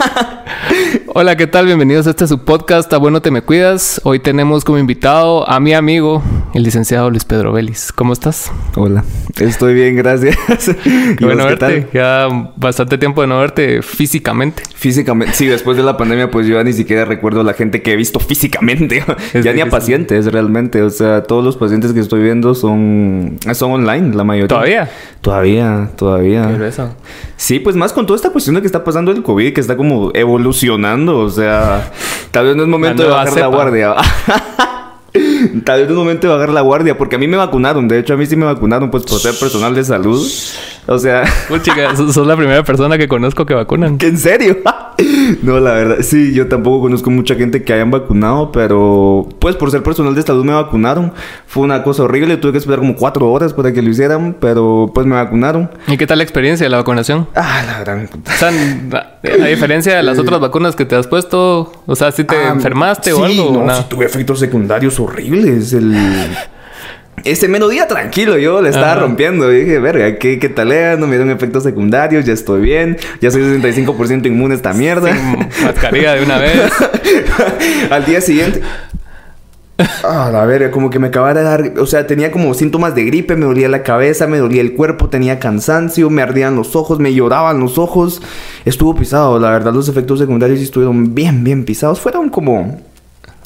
Hola, ¿qué tal? Bienvenidos a este su podcast, A Bueno Te Me Cuidas. Hoy tenemos como invitado a mi amigo, el licenciado Luis Pedro Vélez. ¿Cómo estás? Hola, estoy bien, gracias. Qué bueno verte. Ya bastante tiempo de no verte físicamente. Físicamente, sí, después de la pandemia, pues yo ya ni siquiera recuerdo a la gente que he visto físicamente. ya ni a pacientes realmente. O sea, todos los pacientes que estoy viendo son, son online, la mayoría. ¿Todavía? Todavía, todavía. ¿Qué es eso? Sí, pues más con toda esta cuestión de que está pasando el COVID, que está como evolucionando. O sea, tal vez no es momento de bajar la guardia. Tal vez es momento de bajar la guardia, porque a mí me vacunaron. De hecho, a mí sí me vacunaron, pues por ser personal de salud. O sea. Pues chica, sos la primera persona que conozco que vacunan. ¿En serio? no, la verdad. Sí, yo tampoco conozco mucha gente que hayan vacunado, pero pues por ser personal de salud me vacunaron. Fue una cosa horrible. Tuve que esperar como cuatro horas para que lo hicieran, pero pues me vacunaron. ¿Y qué tal la experiencia de la vacunación? Ah, la gran puta. O sea, a diferencia de las otras vacunas que te has puesto, o sea, si te ah, enfermaste o algo. No, sí tuve efectos secundarios horribles. El. Ese día tranquilo, yo le estaba rompiendo. Y dije, verga, ¿qué, qué talea? No me dieron efectos secundarios, ya estoy bien. Ya soy 65% inmune a esta mierda. mascarilla de una vez. Al día siguiente. Ah, la verga, como que me acababa de dar. O sea, tenía como síntomas de gripe, me dolía la cabeza, me dolía el cuerpo, tenía cansancio, me ardían los ojos, me lloraban los ojos. Estuvo pisado, la verdad, los efectos secundarios estuvieron bien, bien pisados. Fueron como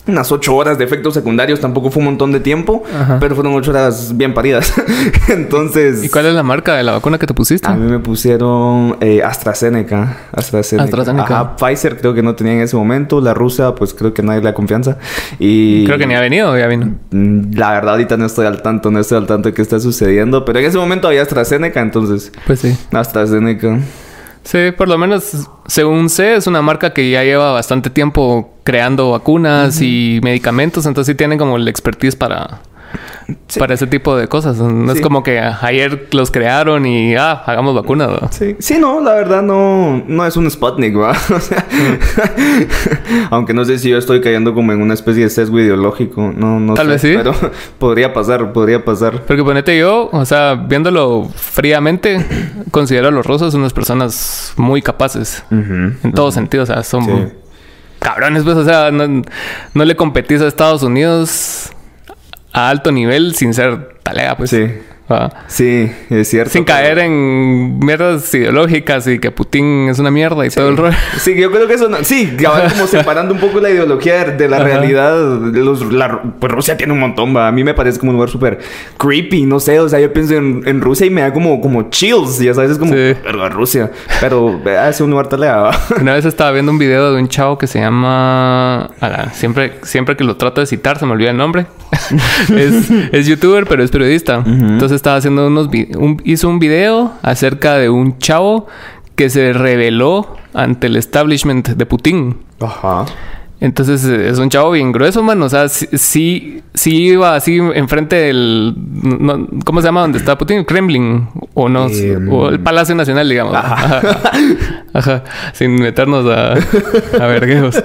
unas ocho horas de efectos secundarios, tampoco fue un montón de tiempo, pero fueron ocho horas bien paridas. Entonces... ¿Y cuál es la marca de la vacuna que te pusiste? A mí me pusieron eh, AstraZeneca. AstraZeneca. AstraZeneca. Pfizer creo que no tenía en ese momento. La rusa, pues creo que nadie le da confianza. Y... Creo que ni ha venido ya vino. Mm, la verdad ahorita no estoy al tanto, no estoy al tanto de qué está sucediendo, pero en ese momento había AstraZeneca, entonces... Pues sí. AstraZeneca. Sí, por lo menos, según sé, es una marca que ya lleva bastante tiempo creando vacunas y medicamentos, entonces sí tienen como el expertise para, para ese tipo de cosas. No es como que ayer los crearon y ah, hagamos vacunas. Sí. sí, no, la verdad no, no es un Sputnik, ¿va? O sea, aunque no sé si yo estoy cayendo como en una especie de sesgo ideológico. No, no Tal vez sí. Pero podría pasar, podría pasar. Porque ponete yo, o sea, viéndolo fríamente, considero a los rusos unas personas muy capaces. en todo sentido. O sea, son cabrones, pues, o sea, no, no le competís a Estados Unidos a alto nivel sin ser talega, pues. Sí. Sí, es cierto. Sin caer en mierdas ideológicas y que Putin es una mierda y todo el rollo. Sí, yo creo que eso no... Sí, como separando un poco la ideología de la realidad. Los, pues Rusia tiene un montón, va. A mí me parece como un lugar súper creepy, no sé. O sea, yo pienso en, Rusia y me da como, como chills, ya sabes, es como... Sí. Rusia. Pero es un lugar talea, Una vez estaba viendo un video de un chavo que se llama... siempre, siempre que lo trato de citar se me olvida el nombre. es, es youtuber, pero es periodista. Entonces estaba haciendo unos hizo un video acerca de un chavo que se rebeló ante el establishment de Putin. Ajá. Entonces es un chavo bien grueso, man. O sea, sí, sí, iba así enfrente del. ¿Cómo se llama donde está Putin? Kremlin. O no. Em, o el Palacio Nacional, digamos. Ajá. Sin meternos a, a vergueos.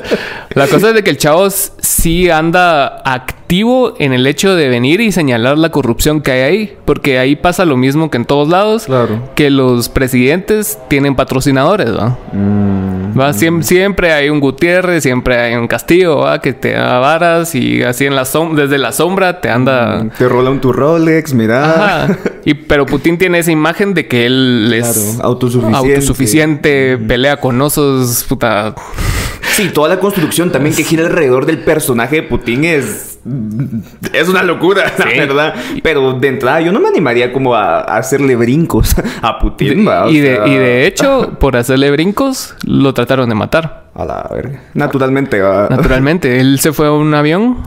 La cosa es de que el chavo sí anda activo en el hecho de venir y señalar la corrupción que hay ahí. Porque ahí pasa lo mismo que en todos lados. Claro. Que los presidentes tienen patrocinadores. Mm, ¿Va? Mm. siempre hay un Gutiérrez, siempre hay un Castillo, que te da varas y así en la desde la sombra te anda... Mm, te rola un tu Rolex, mira. Y, pero Putin tiene esa imagen de que él es autosuficiente. autosuficiente, pelea con osos, puta... Sí, toda la construcción también que gira alrededor del personaje de Putin es. Es una locura, la verdad. Pero de entrada, yo no me animaría como a, hacerle brincos a Putin. y, de, y, de, hecho, por hacerle brincos, lo trataron de matar. A la verga. Naturalmente, Naturalmente. Él se fue a un avión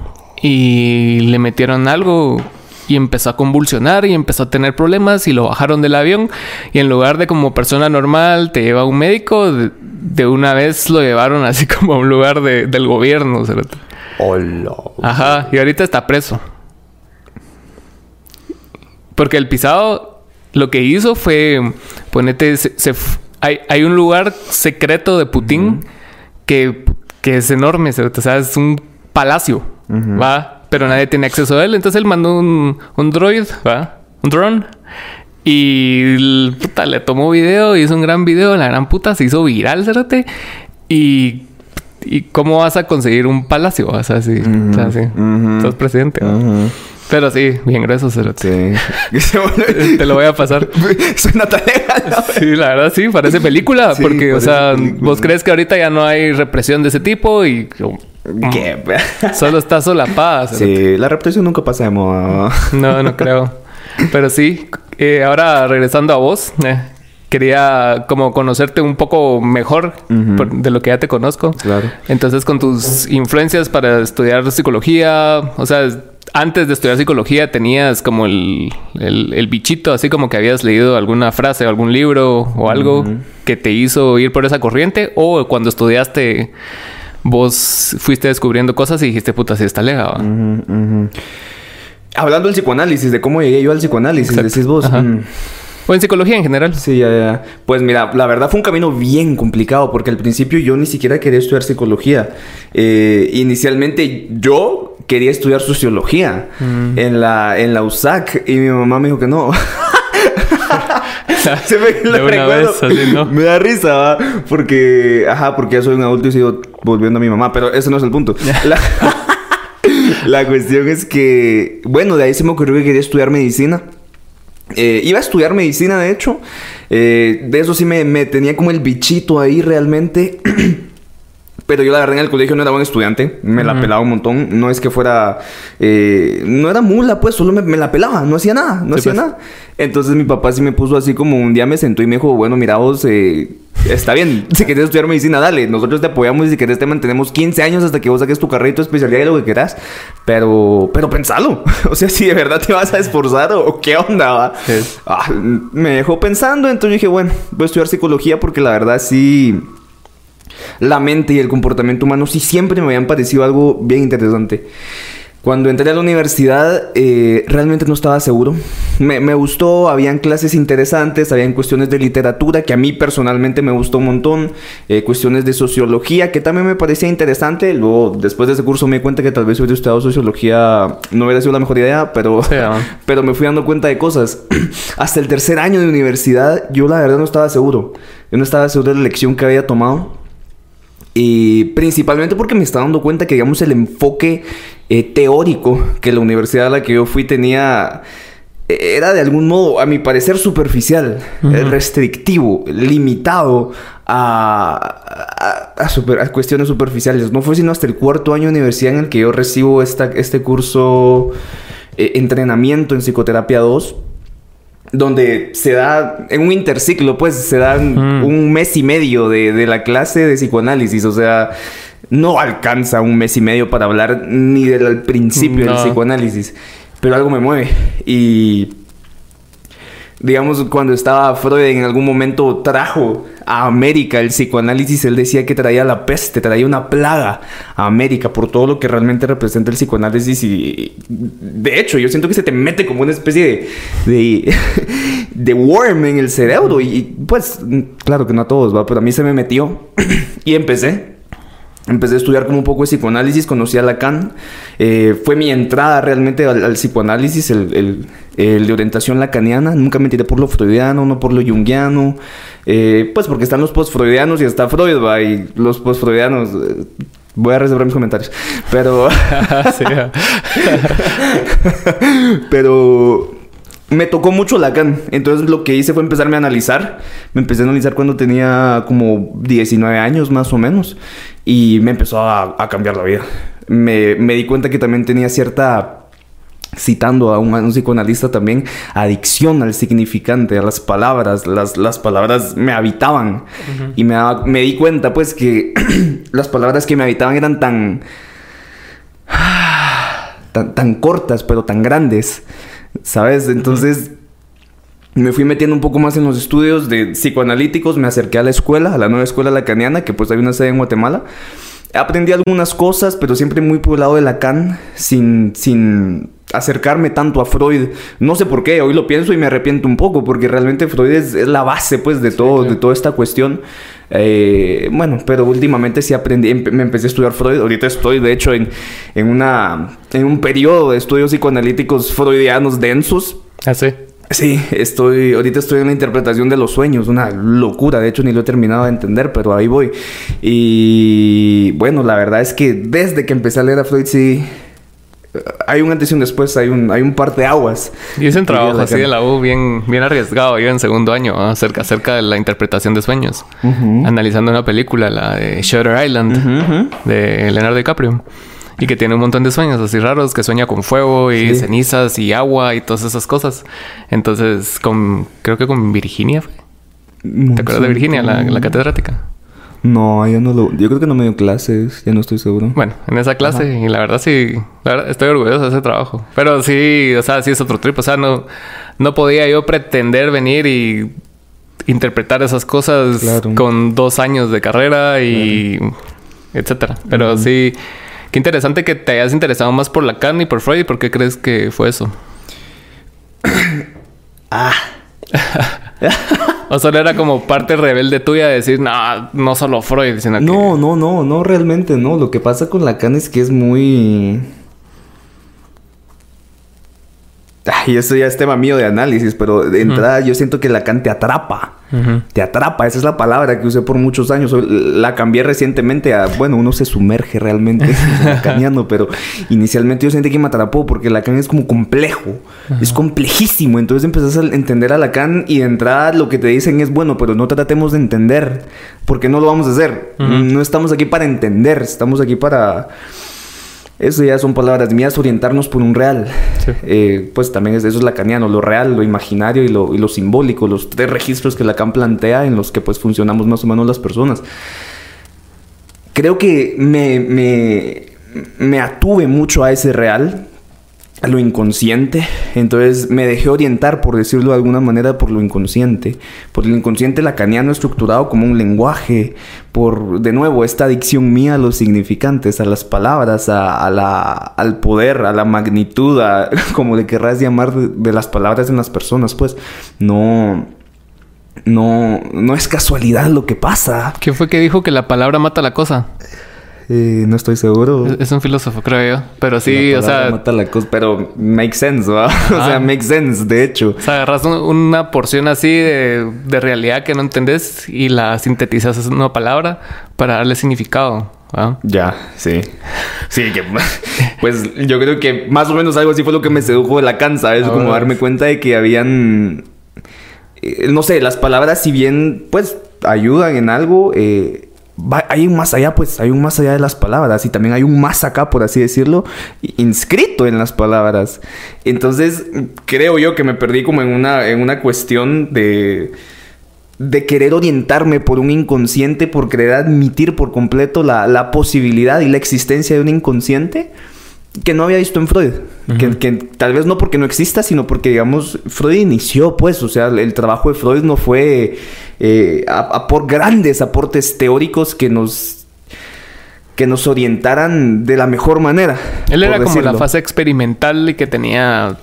y le metieron algo y empezó a convulsionar y empezó a tener problemas y lo bajaron del avión y en lugar de como persona normal te lleva a un médico, de, una vez lo llevaron así como a un lugar del gobierno. Hola. Ajá, y ahorita está preso. Porque el pisado lo que hizo fue, ponete, se, hay, hay, un lugar secreto de Putin que, que, es enorme, o sea, es un palacio, ¿va? Pero nadie tiene acceso a él. Entonces él mandó un, un droid, ¿va? Un drone. Y puta, le tomó video, hizo un gran video, la gran puta se hizo viral, cérate. ¿Y, ¿y cómo vas a conseguir un palacio? O sea, sí. O sea, sí. Sos presidente. Pero sí, bien grueso, Cerote. Sí. Te lo voy a pasar. Suena tan legal. Sí, la verdad sí, parece película. porque, o sea, vos crees que ahorita ya no hay represión de ese tipo y... ¿Qué? Solo está solapada. Sí, la represión nunca pasa de moda. No, no creo. Pero sí, eh, ahora regresando a vos, eh, quería como conocerte un poco mejor de lo que ya te conozco. Claro. Entonces, con tus influencias para estudiar psicología, o sea, antes de estudiar psicología tenías como el, el, bichito, así como que habías leído alguna frase o algún libro o algo que te hizo ir por esa corriente, o cuando estudiaste vos fuiste descubriendo cosas y dijiste, puta, sí está lejos. Hablando del psicoanálisis, de cómo llegué yo al psicoanálisis, decís vos. Mm. O en psicología en general. Sí, ya, ya. Pues mira, la verdad fue un camino bien complicado porque al principio yo ni siquiera quería estudiar psicología. Eh, inicialmente yo quería estudiar sociología mm. en, la, en la USAC y mi mamá me dijo que no. Se me, lo recuerdo. me da risa, ¿va? Porque, ajá, porque ya soy un adulto y sigo volviendo a mi mamá, pero ese no es el punto. La, la cuestión es que, bueno, de ahí se me ocurrió que quería estudiar medicina. Eh, iba a estudiar medicina, de hecho. Eh, de eso sí me, me, tenía como el bichito ahí realmente. Pero yo la verdad en el colegio no era buen estudiante, me la pelaba un montón. No es que fuera, eh, no era mula, pues solo me, la pelaba, no hacía nada, no hacía pues. nada. Entonces mi papá sí me puso así como un día me sentó y me dijo, bueno, mira vos, eh, está bien, si quieres estudiar medicina, dale, nosotros te apoyamos y si quieres te mantenemos 15 años hasta que vos saques tu carrera y tu especialidad y lo que quieras. Pero, pero pensalo, o sea, si de verdad te vas a esforzar o, qué onda, ¿va? Ah, me dejó pensando, entonces dije, bueno, voy a estudiar psicología porque la verdad sí la mente y el comportamiento humano sí siempre me habían parecido algo bien interesante. Cuando entré a la universidad eh, realmente no estaba seguro. Me, gustó, habían clases interesantes, habían cuestiones de literatura que a mí personalmente me gustó un montón, eh, cuestiones de sociología que también me parecía interesante. Luego, después de ese curso me di cuenta que tal vez hubiera estudiado sociología no hubiera sido la mejor idea, pero, pero me fui dando cuenta de cosas. Hasta el tercer año de universidad yo la verdad no estaba seguro. Yo no estaba seguro de la elección que había tomado. Y principalmente porque me estaba dando cuenta que, digamos, el enfoque eh, teórico que la universidad a la que yo fui tenía eh, era de algún modo, a mi parecer, superficial, eh, restrictivo, limitado a, a, cuestiones superficiales. No fue sino hasta el cuarto año de universidad en el que yo recibo esta, este curso, entrenamiento en psicoterapia 2 donde se da en un interciclo, pues se dan un mes y medio de, la clase de psicoanálisis, o sea, no alcanza un mes y medio para hablar ni del principio del psicoanálisis, pero algo me mueve y digamos, cuando estaba Freud en algún momento trajo a América el psicoanálisis, él decía que traía la peste, traía una plaga a América por todo lo que realmente representa el psicoanálisis y de hecho yo siento que se te mete como una especie de, de, worm en el cerebro y pues claro que no a todos, ¿va? pero a mí se me metió y empecé Empecé a estudiar como un poco de psicoanálisis, conocí a Lacan. Eh, fue mi entrada realmente al, psicoanálisis, el, de orientación lacaniana. Nunca me tiré por lo freudiano, no por lo junguiano. Eh, pues porque están los post-freudianos y está Freud, ¿va? Y los post-freudianos... Eh, voy a reservar mis comentarios. Pero... Pero me tocó mucho Lacan. Entonces lo que hice fue empezarme a analizar. Me empecé a analizar cuando tenía como 19 años más o menos. Y me empezó a, cambiar la vida. Me, di cuenta que también tenía cierta citando a un, psicoanalista también, adicción al significante, a las palabras. Las, las palabras me habitaban. Y me, me di cuenta, pues, que las palabras que me habitaban eran tan, tan, tan cortas, pero tan grandes. ¿Sabes? Entonces me fui metiendo un poco más en los estudios de psicoanalíticos, me acerqué a la escuela, a la nueva escuela lacaniana, que pues hay una sede en Guatemala. Aprendí algunas cosas, pero siempre muy por el lado de Lacan, sin, sin acercarme tanto a Freud. No sé por qué, hoy lo pienso y me arrepiento un poco, porque realmente Freud es, la base pues de, todo, de toda esta cuestión. Eh, bueno, pero últimamente sí aprendí, me empecé a estudiar Freud. Ahorita estoy, de hecho, en, en, una, en un periodo de estudios psicoanalíticos freudianos densos. Ah, sí. Sí, estoy, ahorita estoy en la interpretación de los sueños, una locura, de hecho ni lo he terminado de entender, pero ahí voy. Y bueno, la verdad es que desde que empecé a leer a Freud, sí, hay un antes y un después, hay un, hay un par de aguas. Y es un trabajo así de la U bien, bien arriesgado, yo en segundo año, acerca, acerca de la interpretación de sueños, analizando una película, la de Shutter Island, de Leonardo DiCaprio. Y que tiene un montón de sueños así raros, que sueña con fuego y cenizas y agua y todas esas cosas. Entonces, con, creo que con Virginia fue. ¿Te acuerdas de Virginia, la, la catedrática? No, yo no lo... Yo creo que no me dio clases, ya no estoy seguro. Bueno, en esa clase, y la verdad sí... La verdad, estoy orgulloso de ese trabajo. Pero sí, o sea, sí es otro trip. O sea, no... No podía yo pretender venir y... Interpretar esas cosas con dos años de carrera y... Etcétera. Pero sí... Qué interesante que te hayas interesado más por Lacan y por Freud. ¿Por qué crees que fue eso? ah... o solo era como parte rebelde tuya de decir, no, no solo Freud, sino No, no, no, no, realmente no. Lo que pasa con Lacan es que es muy... Ay, eso ya es tema mío de análisis, pero de entrada yo siento que Lacan te atrapa. Te atrapa, esa es la palabra que usé por muchos años. La cambié recientemente a, bueno, uno se sumerge realmente en lacaniano, pero inicialmente yo sentí que me atrapó porque Lacan es como complejo, es complejísimo. Entonces empezás a entender a Lacan y de entrada lo que te dicen es, bueno, pero no tratemos de entender, porque no lo vamos a hacer. No estamos aquí para entender, estamos aquí para eso ya son palabras mías, orientarnos por un real. Eh, pues también es, eso es lacaniano, lo real, lo imaginario y lo, y lo, simbólico, los tres registros que Lacan plantea en los que pues funcionamos más o menos las personas. Creo que me, me, me atuve mucho a ese real lo inconsciente. Entonces me dejé orientar, por decirlo de alguna manera, por lo inconsciente. Por el inconsciente lacaniano estructurado como un lenguaje. Por, de nuevo, esta adicción mía a los significantes, a las palabras, a, la, al poder, a la magnitud, a, como le querrás llamar, de, las palabras en las personas. Pues no... No, no es casualidad lo que pasa. ¿Qué fue que dijo que la palabra mata la cosa? Eh, no estoy seguro. Es, un filósofo, creo yo. Pero sí, o sea. Mata la cosa, pero make sense, ¿va? o sea, make sense, de hecho. O sea, agarras una porción así de, de, realidad que no entendés y la sintetizas en una palabra para darle significado. Ya, sí. Sí, que pues yo creo que más o menos algo así fue lo que me sedujo de la cansa, es como darme cuenta de que habían eh, no sé, las palabras si bien pues ayudan en algo, eh, hay un más allá, pues hay un más allá de las palabras y también hay un más acá, por así decirlo, inscrito en las palabras. Entonces, creo yo que me perdí como en una, en una cuestión de, de querer orientarme por un inconsciente, por querer admitir por completo la, la posibilidad y la existencia de un inconsciente que no había visto en Freud. que, tal vez no porque no exista, sino porque, digamos, Freud inició, pues, o sea, el trabajo de Freud no fue eh, a, por grandes aportes teóricos que nos que nos orientaran de la mejor manera. Él era como la fase experimental y que tenía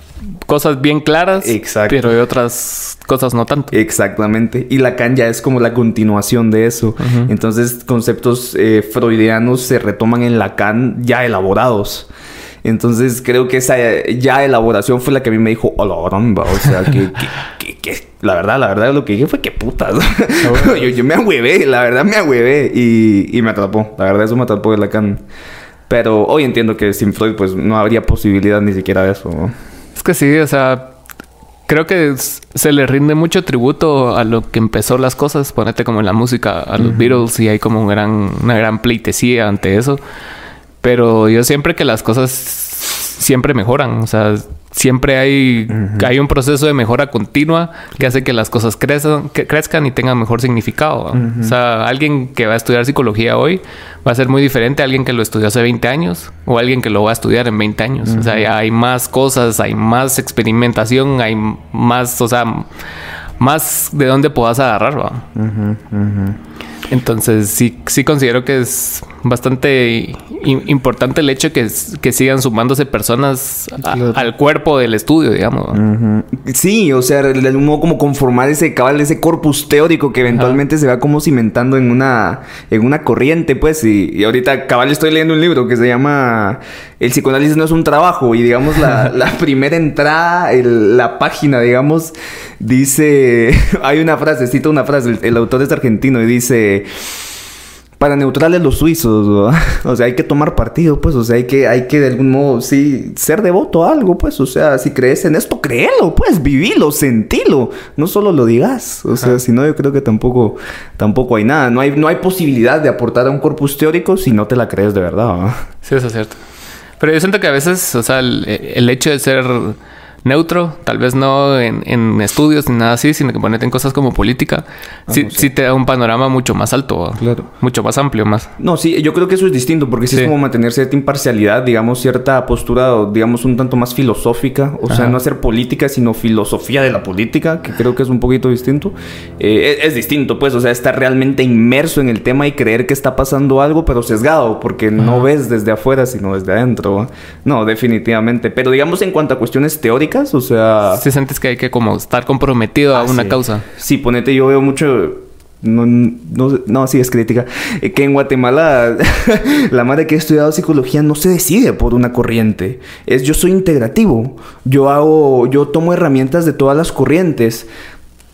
cosas bien claras, Exacto. pero otras cosas no tanto. Exactamente. Y Lacan ya es como la continuación de eso. Entonces, conceptos eh, freudianos se retoman en Lacan ya elaborados. Entonces creo que esa ya elaboración fue la que a mí me dijo, hola, O sea, que, que, la verdad, la verdad lo que dije fue que putas. Ah, yo, yo, me ahuevé, la verdad me ahuevé y, y me atrapó. La verdad eso me atrapó de Lacan. Pero hoy entiendo que sin Freud pues no habría posibilidad ni siquiera de eso. Es que sí, o sea, creo que se le rinde mucho tributo a lo que empezó las cosas. Ponete como en la música, a los Beatles y hay como un gran, una gran pleitesía ante eso. Pero yo siempre que las cosas siempre mejoran, o sea, siempre hay, hay un proceso de mejora continua que hace que las cosas crezcan, que crezcan y tengan mejor significado. O sea, alguien que va a estudiar psicología hoy va a ser muy diferente a alguien que lo estudió hace 20 años o alguien que lo va a estudiar en 20 años. O sea, hay más cosas, hay más experimentación, hay más, o sea, más de dónde puedas agarrar, ¿va? Entonces, sí, sí considero que es bastante importante el hecho que, que sigan sumándose personas al cuerpo del estudio, digamos. Sí, o sea, de algún modo como conformar ese cabal, ese corpus teórico que eventualmente se va como cimentando en una, en una corriente, pues. Y, ahorita cabal estoy leyendo un libro que se llama El psicoanálisis no es un trabajo. Y digamos, la, primera entrada, la página, digamos, dice, hay una frase, cito una frase, el autor es argentino y dice para neutrales los suizos, o sea, hay que tomar partido, pues, o sea, hay que, hay que de algún modo, sí, ser devoto a algo, pues, o sea, si crees en esto, créelo, pues, vivilo, sentilo, no solo lo digas, o sea, si no, yo creo que tampoco, tampoco hay nada, no hay, no hay posibilidad de aportar a un corpus teórico si no te la crees de verdad, Sí, eso es cierto. Pero yo siento que a veces, o sea, el hecho de ser neutro, tal vez no en, estudios ni nada así, sino que ponete en cosas como política, ah, sí, te da un panorama mucho más alto, claro. mucho más amplio, más. No, sí, yo creo que eso es distinto, porque sí, es como mantener cierta imparcialidad, digamos, cierta postura, digamos, un tanto más filosófica, o sea, no hacer política, sino filosofía de la política, que creo que es un poquito distinto. Eh, es, distinto, pues, o sea, estar realmente inmerso en el tema y creer que está pasando algo, pero sesgado, porque no ves desde afuera, sino desde adentro. No, definitivamente. Pero digamos, en cuanto a cuestiones teóricas, o sea... Si sientes que hay que como estar comprometido a ah, una causa. Sí, ponete, yo veo mucho... No, no, sí, es crítica. Eh, que en Guatemala la madre que ha estudiado psicología no se decide por una corriente. Es yo soy integrativo. Yo hago, yo tomo herramientas de todas las corrientes.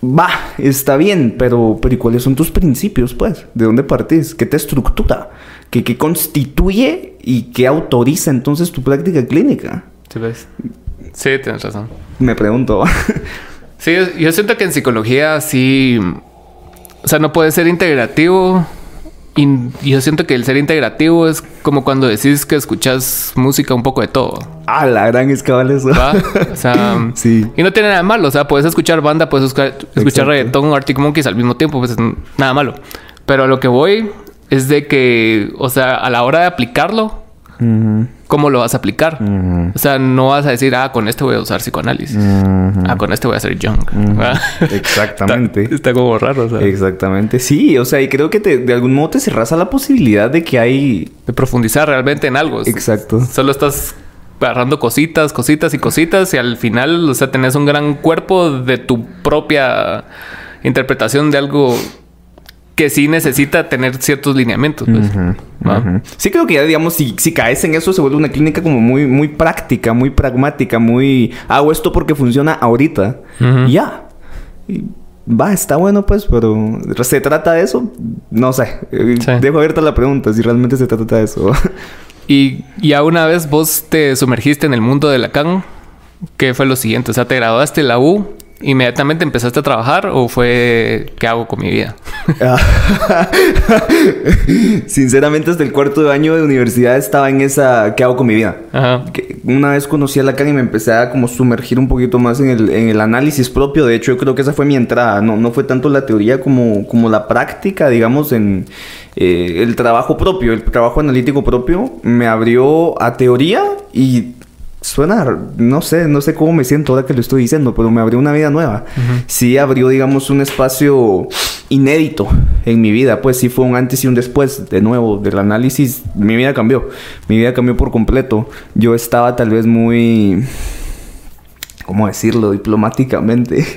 Va, está bien, pero, pero ¿y cuáles son tus principios, pues? ¿De dónde partís? ¿Qué te estructura? ¿Qué, qué constituye y qué autoriza entonces tu práctica clínica? ¿Sí ves? Sí, tienes razón. Me pregunto. sí, yo siento que en psicología sí. O sea, no puede ser integrativo. Y yo siento que el ser integrativo es como cuando decís que escuchas música un poco de todo. Ah, la gran escala eso. O sea, sí. Y no tiene nada malo. O sea, puedes escuchar banda, puedes escuchar, escuchar reggaetón, Arctic Monkeys al mismo tiempo, pues nada malo. Pero a lo que voy es de que, o sea, a la hora de aplicarlo, ¿Cómo lo vas a aplicar? O sea, no vas a decir, ah, con este voy a usar psicoanálisis. Ah, con este voy a hacer junk. Exactamente. está, como raro, o sea. Exactamente. Sí, o sea, y creo que de algún modo te cerras a la posibilidad de que hay... De profundizar realmente en algo. Exacto. Solo estás agarrando cositas, cositas y cositas y al final, o sea, tenés un gran cuerpo de tu propia interpretación de algo que sí necesita tener ciertos lineamientos. Pues, Sí creo que ya, digamos, si, si, caes en eso, se vuelve una clínica como muy, muy práctica, muy pragmática, muy... Hago esto porque funciona ahorita. ya. va, está bueno pues, pero ¿se trata de eso? No sé. Dejo abierta la pregunta si realmente se trata de eso. y ya una vez vos te sumergiste en el mundo de Lacan, ¿qué fue lo siguiente? O sea, te graduaste en la U ¿Inmediatamente empezaste a trabajar o fue qué hago con mi vida? Sinceramente, hasta el cuarto año de universidad estaba en esa ¿qué hago con mi vida? una vez conocí a Lacan y me empecé a como sumergir un poquito más en el, análisis propio. De hecho, yo creo que esa fue mi entrada. No, no fue tanto la teoría como, como la práctica, digamos, en eh, el trabajo propio, el trabajo analítico propio. Me abrió a teoría y suena, no sé, no sé cómo me siento ahora que lo estoy diciendo, pero me abrió una vida nueva. Sí abrió, digamos, un espacio inédito en mi vida, pues sí fue un antes y un después, de nuevo, del análisis, mi vida cambió, mi vida cambió por completo. Yo estaba tal vez muy... ¿Cómo decirlo diplomáticamente?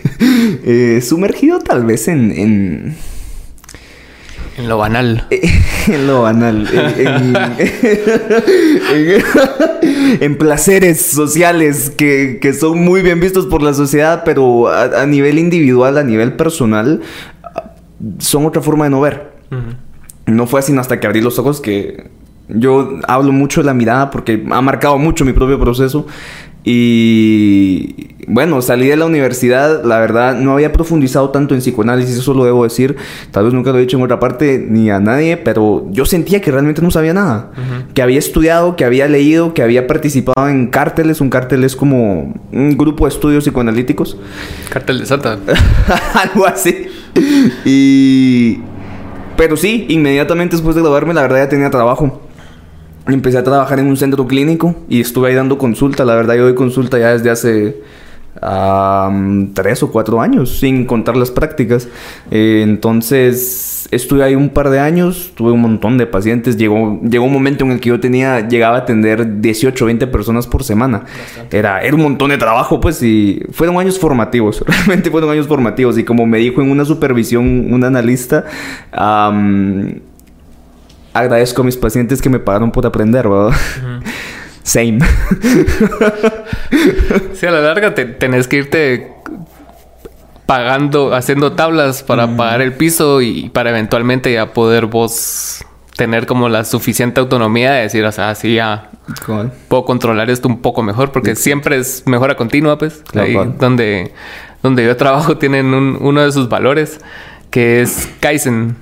Eh, sumergido tal vez en en lo banal. en lo banal. En, placeres sociales que, son muy bien vistos por la sociedad, pero a, nivel individual, a nivel personal, son otra forma de no ver. No fue así hasta que abrí los ojos que yo hablo mucho de la mirada porque ha marcado mucho mi propio proceso. Y bueno, salí de la universidad, la verdad no había profundizado tanto en psicoanálisis, eso lo debo decir, tal vez nunca lo he dicho en otra parte ni a nadie, pero yo sentía que realmente no sabía nada, que había estudiado, que había leído, que había participado en cárteles, un cártel es como un grupo de estudios psicoanalíticos. Cártel de Santa. Algo así. Y... Pero sí, inmediatamente después de graduarme la verdad ya tenía trabajo. Empecé a trabajar en un centro clínico y estuve ahí dando consulta. La verdad, yo doy consulta ya desde hace tres o cuatro años, sin contar las prácticas. Eh, entonces, estuve ahí un par de años, tuve un montón de pacientes. Llegó, llegó un momento en el que yo tenía, llegaba a atender 18 o 20 personas por semana. Era, era un montón de trabajo, pues, y fueron años formativos. Realmente fueron años formativos. Y como me dijo en una supervisión un analista, agradezco a mis pacientes que me pagaron por aprender, ¿verdad? Same. sí, a la larga te, tenés que irte pagando, haciendo tablas para pagar el piso y para eventualmente ya poder vos tener como la suficiente autonomía de decir, o sea, sí, ya puedo controlar esto un poco mejor, porque siempre es mejora continua, pues. Ahí donde, donde yo trabajo tienen uno de sus valores, que es Kaizen.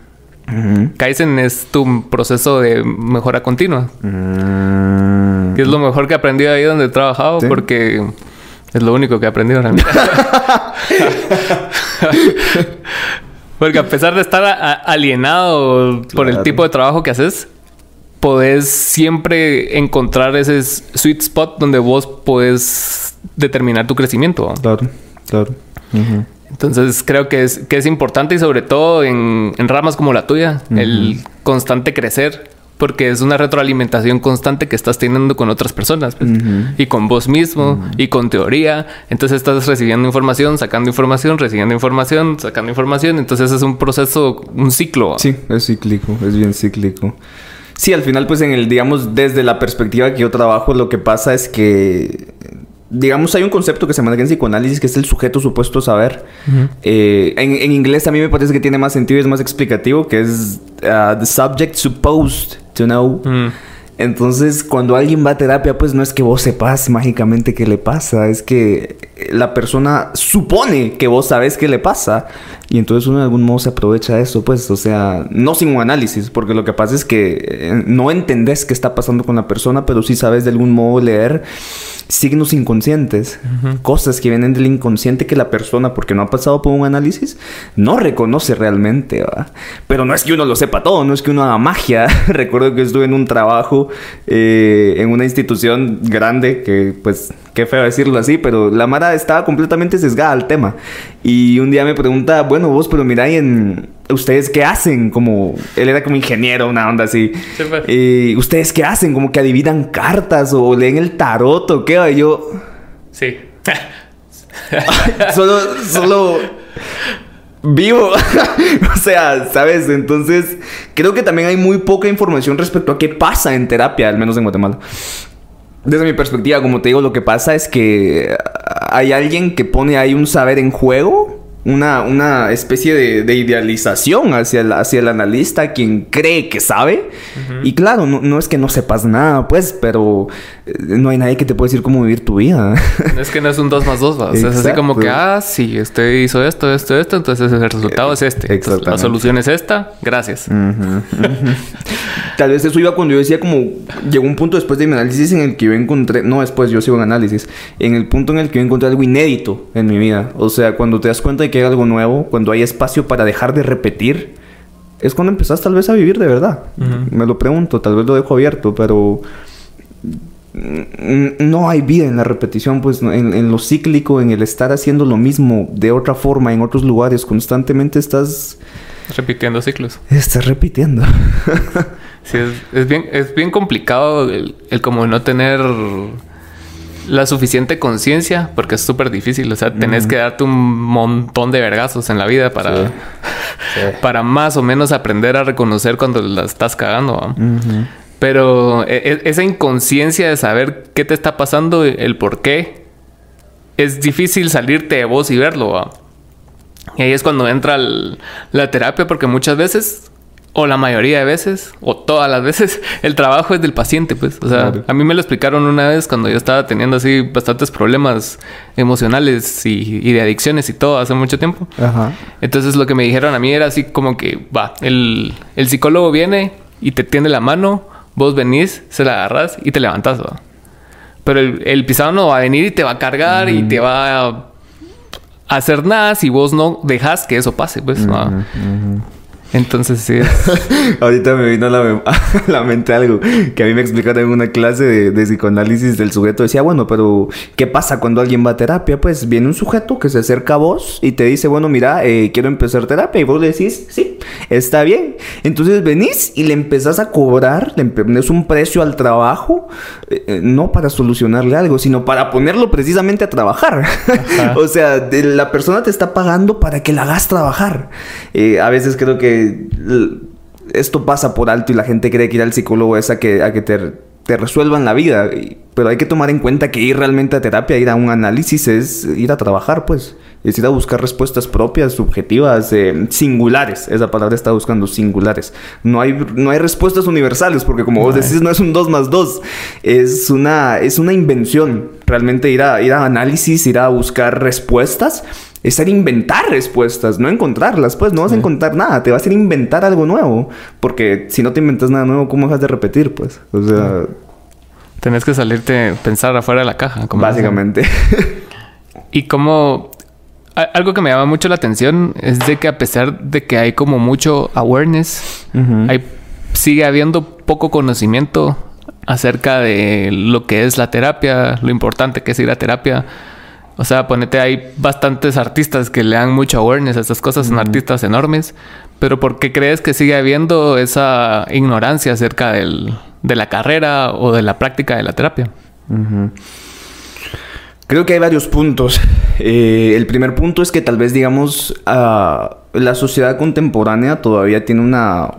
Kaizen es tu proceso de mejora continua. Mm. Y es lo mejor que he aprendido ahí donde he trabajado porque es lo único que he aprendido realmente. porque a pesar de estar alienado por el tipo de trabajo que haces, podés siempre encontrar ese sweet spot donde vos podés determinar tu crecimiento. Claro, claro. Entonces creo que es, que es importante y sobre todo en, ramas como la tuya, el constante crecer, porque es una retroalimentación constante que estás teniendo con otras personas pues, y con vos mismo y con teoría. Entonces estás recibiendo información, sacando información, recibiendo información, sacando información. Entonces es un proceso, un ciclo. Sí, es cíclico, es bien cíclico. Sí, al final pues en el, digamos, desde la perspectiva que yo trabajo, lo que pasa es que digamos, hay un concepto que se llama en psicoanálisis que es el sujeto supuesto saber. Eh, en, inglés a mí me parece que tiene más sentido y es más explicativo, que es uh, the subject supposed to know. Entonces, cuando alguien va a terapia, pues no es que vos sepas mágicamente qué le pasa, es que la persona supone que vos sabes qué le pasa. Y entonces uno de algún modo se aprovecha de eso, pues, o sea, no sin un análisis, porque lo que pasa es que eh, no entendés qué está pasando con la persona, pero sí sabes de algún modo leer signos inconscientes, cosas que vienen del inconsciente que la persona, porque no ha pasado por un análisis, no reconoce realmente. Pero no es que uno lo sepa todo, no es que uno haga magia. Recuerdo que estuve en un trabajo eh, en una institución grande, que pues, qué feo decirlo así, pero la Mara estaba completamente sesgada al tema. Y un día me pregunta, bueno, vos, pero mira, en ¿ustedes qué hacen? Como, él era como ingeniero, una onda así. Pues. y ¿Ustedes qué hacen? Como que adivinan cartas o leen el tarot o qué. Y yo... Sí. solo, solo vivo. o sea, ¿sabes? Entonces, creo que también hay muy poca información respecto a qué pasa en terapia, al menos en Guatemala. Desde mi perspectiva, como te digo, lo que pasa es que hay alguien que pone ahí un saber en juego una, una especie de, idealización hacia el, hacia el analista, quien cree que sabe. Y claro, no, no, es que no sepas nada, pues, pero eh, no hay nadie que te pueda decir cómo vivir tu vida. es que no es un 2 más 2, es así como que, ah, sí, este hizo esto, esto, esto, entonces el resultado es este. la solución es esta, gracias. Tal vez eso iba cuando yo decía como, llegó un punto después de mi análisis en el que yo encontré, no después, yo sigo en análisis, en el punto en el que yo encontré algo inédito en mi vida. O sea, cuando te das cuenta de que algo nuevo, cuando hay espacio para dejar de repetir, es cuando empezás tal vez a vivir de verdad. Me lo pregunto, tal vez lo dejo abierto, pero no hay vida en la repetición, pues en, lo cíclico, en el estar haciendo lo mismo de otra forma en otros lugares, constantemente estás... Repitiendo ciclos. Estás repitiendo. sí, es, bien, es bien complicado el, el como no tener la suficiente conciencia, porque es súper difícil. O sea, tenés que darte un montón de vergazos en la vida para, para más o menos aprender a reconocer cuando la estás cagando. Pero e, e, esa inconsciencia de saber qué te está pasando, el por qué, es difícil salirte de vos y verlo. Y ahí es cuando entra la terapia, porque muchas veces o la mayoría de veces, o todas las veces, el trabajo es del paciente, pues. O sea, a mí me lo explicaron una vez cuando yo estaba teniendo así bastantes problemas emocionales y, de adicciones y todo hace mucho tiempo. Ajá. Entonces lo que me dijeron a mí era así como que, va, el, psicólogo viene y te tiende la mano, vos venís, se la agarras y te levantas, ¿va? Pero el, pisado no va a venir y te va a cargar y te va a hacer nada si vos no dejas que eso pase, pues. Entonces sí. Ahorita me vino a la, la, mente algo que a mí me explicaron en una clase de, de, psicoanálisis del sujeto. Decía, bueno, pero ¿qué pasa cuando alguien va a terapia? Pues viene un sujeto que se acerca a vos y te dice, bueno, mira, eh, quiero empezar terapia. Y vos le decís, sí, está bien. Entonces venís y le empezás a cobrar, le pones un precio al trabajo, eh, eh, no para solucionarle algo, sino para ponerlo precisamente a trabajar. o sea, la persona te está pagando para que la hagas trabajar. a veces creo que esto pasa por alto y la gente cree que ir al psicólogo es a que, a que te, te resuelvan la vida. Pero hay que tomar en cuenta que ir realmente a terapia, ir a un análisis, es ir a trabajar, pues. Es ir a buscar respuestas propias, subjetivas, eh, singulares. Esa palabra está buscando singulares. No hay, no hay respuestas universales, porque como vos decís, no es un 2 más 2. Es una, es una invención. Realmente ir a, ir a análisis, ir a buscar respuestas es a inventar respuestas, no encontrarlas, pues no vas a encontrar nada, te vas a ir a inventar algo nuevo, porque si no te inventas nada nuevo, ¿cómo vas de repetir, pues? O sea... Tenés que salirte, pensar afuera de la caja. Como básicamente. y como... Algo que me llama mucho la atención es de que a pesar de que hay como mucho awareness, hay, sigue habiendo poco conocimiento acerca de lo que es la terapia, lo importante que es ir a terapia o sea, ponete, hay bastantes artistas que le dan mucho awareness a estas cosas, son artistas enormes, pero ¿por qué crees que sigue habiendo esa ignorancia acerca del, de la carrera o de la práctica de la terapia? Creo que hay varios puntos. Eh, el primer punto es que tal vez, digamos, ah, la sociedad contemporánea todavía tiene una,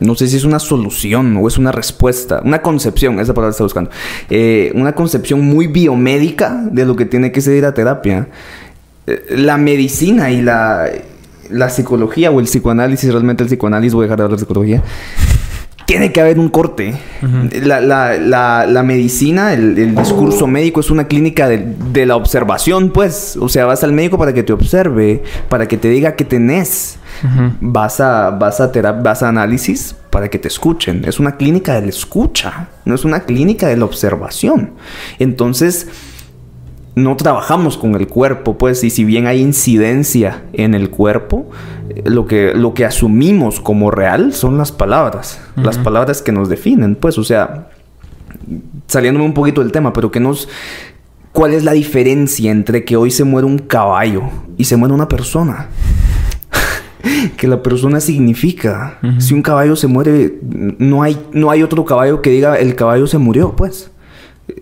no sé si es una solución o es una respuesta, una concepción, esa palabra está buscando, eh, una concepción muy biomédica de lo que tiene que ser la terapia. Eh, la medicina y la, la psicología o el psicoanálisis, realmente el psicoanálisis, voy a dejar de hablar de psicología, tiene que haber un corte. la, la, la, medicina, el, discurso médico es una clínica de, de, la observación, pues. O sea, vas al médico para que te observe, para que te diga qué tenés. Vas a, vas a vas a análisis para que te escuchen. Es una clínica de la escucha, no es una clínica de la observación. Entonces, no trabajamos con el cuerpo, pues, y si bien hay incidencia en el cuerpo, eh, lo que, lo que asumimos como real son las palabras, las palabras que nos definen, pues, o sea, saliéndome un poquito del tema, pero que nos... ¿Cuál es la diferencia entre que hoy se muere un caballo y se muere una persona? que la persona significa. Si un caballo se muere, no hay, no hay otro caballo que diga el caballo se murió, pues.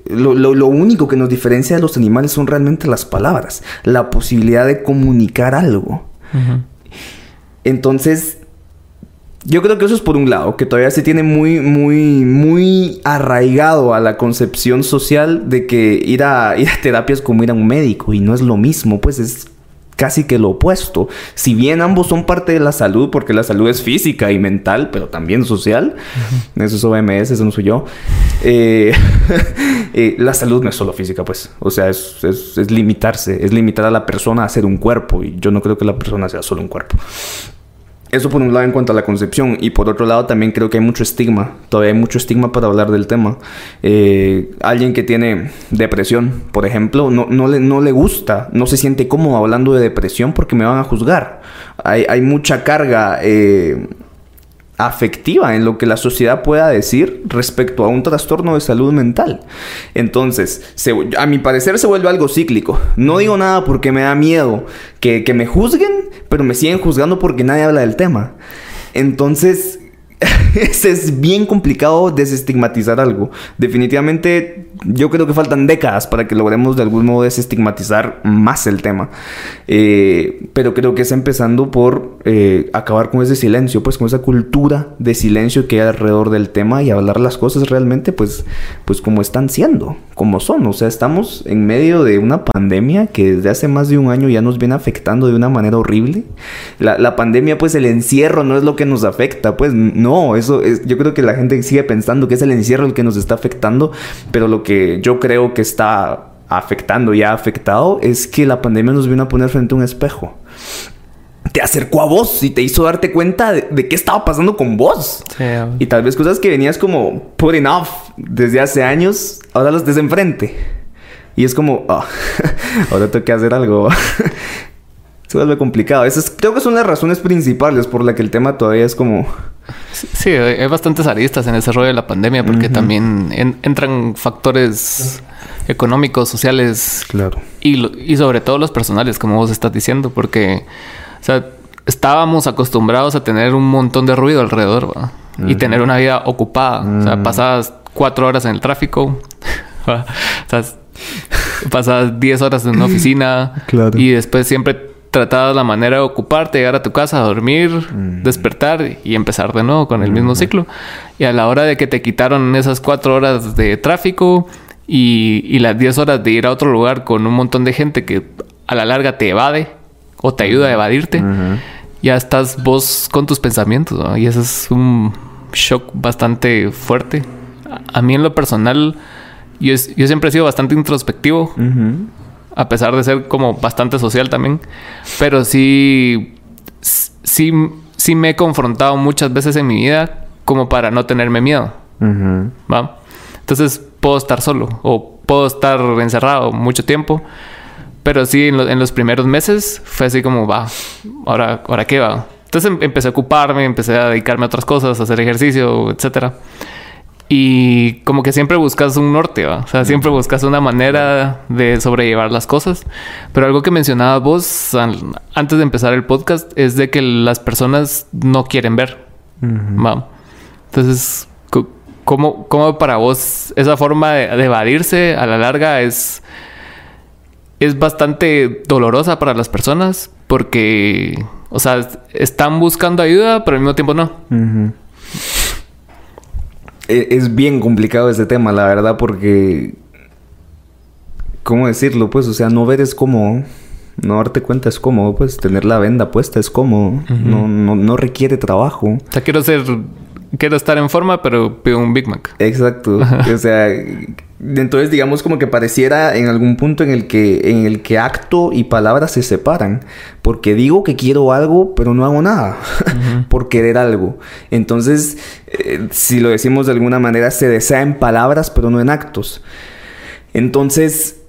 Lo, lo, único que nos diferencia de los animales son realmente las palabras, la posibilidad de comunicar algo. Entonces, yo creo que eso es por un lado, que todavía se tiene muy, muy, muy arraigado a la concepción social de que ir a, ir a terapia es como ir a un médico y no es lo mismo, pues es casi que lo opuesto. Si bien ambos son parte de la salud, porque la salud es física y mental, pero también social, eso es OMS, eso no soy yo, eh, eh, la salud no es solo física, pues, o sea, es, es limitarse, es limitar a la persona a ser un cuerpo, y yo no creo que la persona sea solo un cuerpo. Eso por un lado en cuanto a la concepción y por otro lado también creo que hay mucho estigma, todavía hay mucho estigma para hablar del tema. Eh, alguien que tiene depresión, por ejemplo, no, no, le, no le gusta, no se siente cómodo hablando de depresión porque me van a juzgar. Hay, hay mucha carga eh, afectiva en lo que la sociedad pueda decir respecto a un trastorno de salud mental. Entonces, a mi parecer se vuelve algo cíclico. No digo nada porque me da miedo que, que me juzguen, pero me siguen juzgando porque nadie habla del tema. Entonces, es bien complicado desestigmatizar algo. Definitivamente yo creo que faltan décadas para que logremos de algún modo desestigmatizar más el tema. Eh, pero creo que es empezando por eh, acabar con ese silencio, pues con esa cultura de silencio que hay alrededor del tema y hablar las cosas realmente pues, pues como están siendo, como son. O sea, estamos en medio de una pandemia que desde hace más de un año ya nos viene afectando de una manera horrible. La, la pandemia pues el encierro no es lo que nos afecta, pues no, eso es, yo creo que la gente sigue pensando que es el encierro el que nos está afectando, pero lo que yo creo que está afectando y ha afectado es que la pandemia nos vino a poner frente a un espejo. Te acercó a vos y te hizo darte cuenta de, qué estaba pasando con vos. y tal vez cosas que venías como putting off desde hace años, ahora los des enfrente. Y es como, ah, ahora tengo que hacer algo. se vuelve complicado. Esas creo que son las razones principales por las que el tema todavía es como... Sí, hay bastantes aristas en ese rollo de la pandemia porque también entran factores económicos, sociales. Claro. Y, y sobre todo los personales, como vos estás diciendo, porque, o sea, estábamos acostumbrados a tener un montón de ruido alrededor, Y tener una vida ocupada. O sea, pasabas cuatro horas en el tráfico. o sea, pasabas diez horas en una oficina. Claro. Y después siempre tratabas la manera de ocuparte, llegar a tu casa, dormir, despertar y empezar de nuevo con el mismo ciclo. Y a la hora de que te quitaron esas cuatro horas de tráfico y, las diez horas de ir a otro lugar con un montón de gente que a la larga te evade o te ayuda a evadirte, ya estás vos con tus pensamientos. Y eso es un shock bastante fuerte. A, mí en lo personal, yo, yo, siempre he sido bastante introspectivo a pesar de ser como bastante social también. Pero sí, sí, sí me he confrontado muchas veces en mi vida como para no tenerme miedo. ¿Va? Entonces puedo estar solo o puedo estar encerrado mucho tiempo. Pero sí, en, los primeros meses fue así como, va, ahora, ¿ahora qué va? Entonces em, empecé a ocuparme, empecé a dedicarme a otras cosas, a hacer ejercicio, etcétera. Y como que siempre buscas un norte, ¿va? O sea, siempre buscas una manera de sobrellevar las cosas. Pero algo que mencionabas vos antes de empezar el podcast es de que las personas no quieren ver. ¿va? Entonces, ¿cómo, ¿cómo, para vos esa forma de, evadirse a la larga es, es bastante dolorosa para las personas? Porque, o sea, están buscando ayuda, pero al mismo tiempo no. E, es bien complicado este tema, la verdad, porque... ¿Cómo decirlo? Pues, o sea, no ver es como... No darte cuenta es cómodo, pues tener la venda puesta es cómodo. no, no, no requiere trabajo. O sea, quiero ser quiero estar en forma, pero pido un Big Mac. Exacto. o sea, entonces digamos como que pareciera en algún punto en el que en el que acto y palabra se separan, porque digo que quiero algo, pero no hago nada por querer algo. Entonces, eh, si lo decimos de alguna manera, se desea en palabras, pero no en actos. Entonces,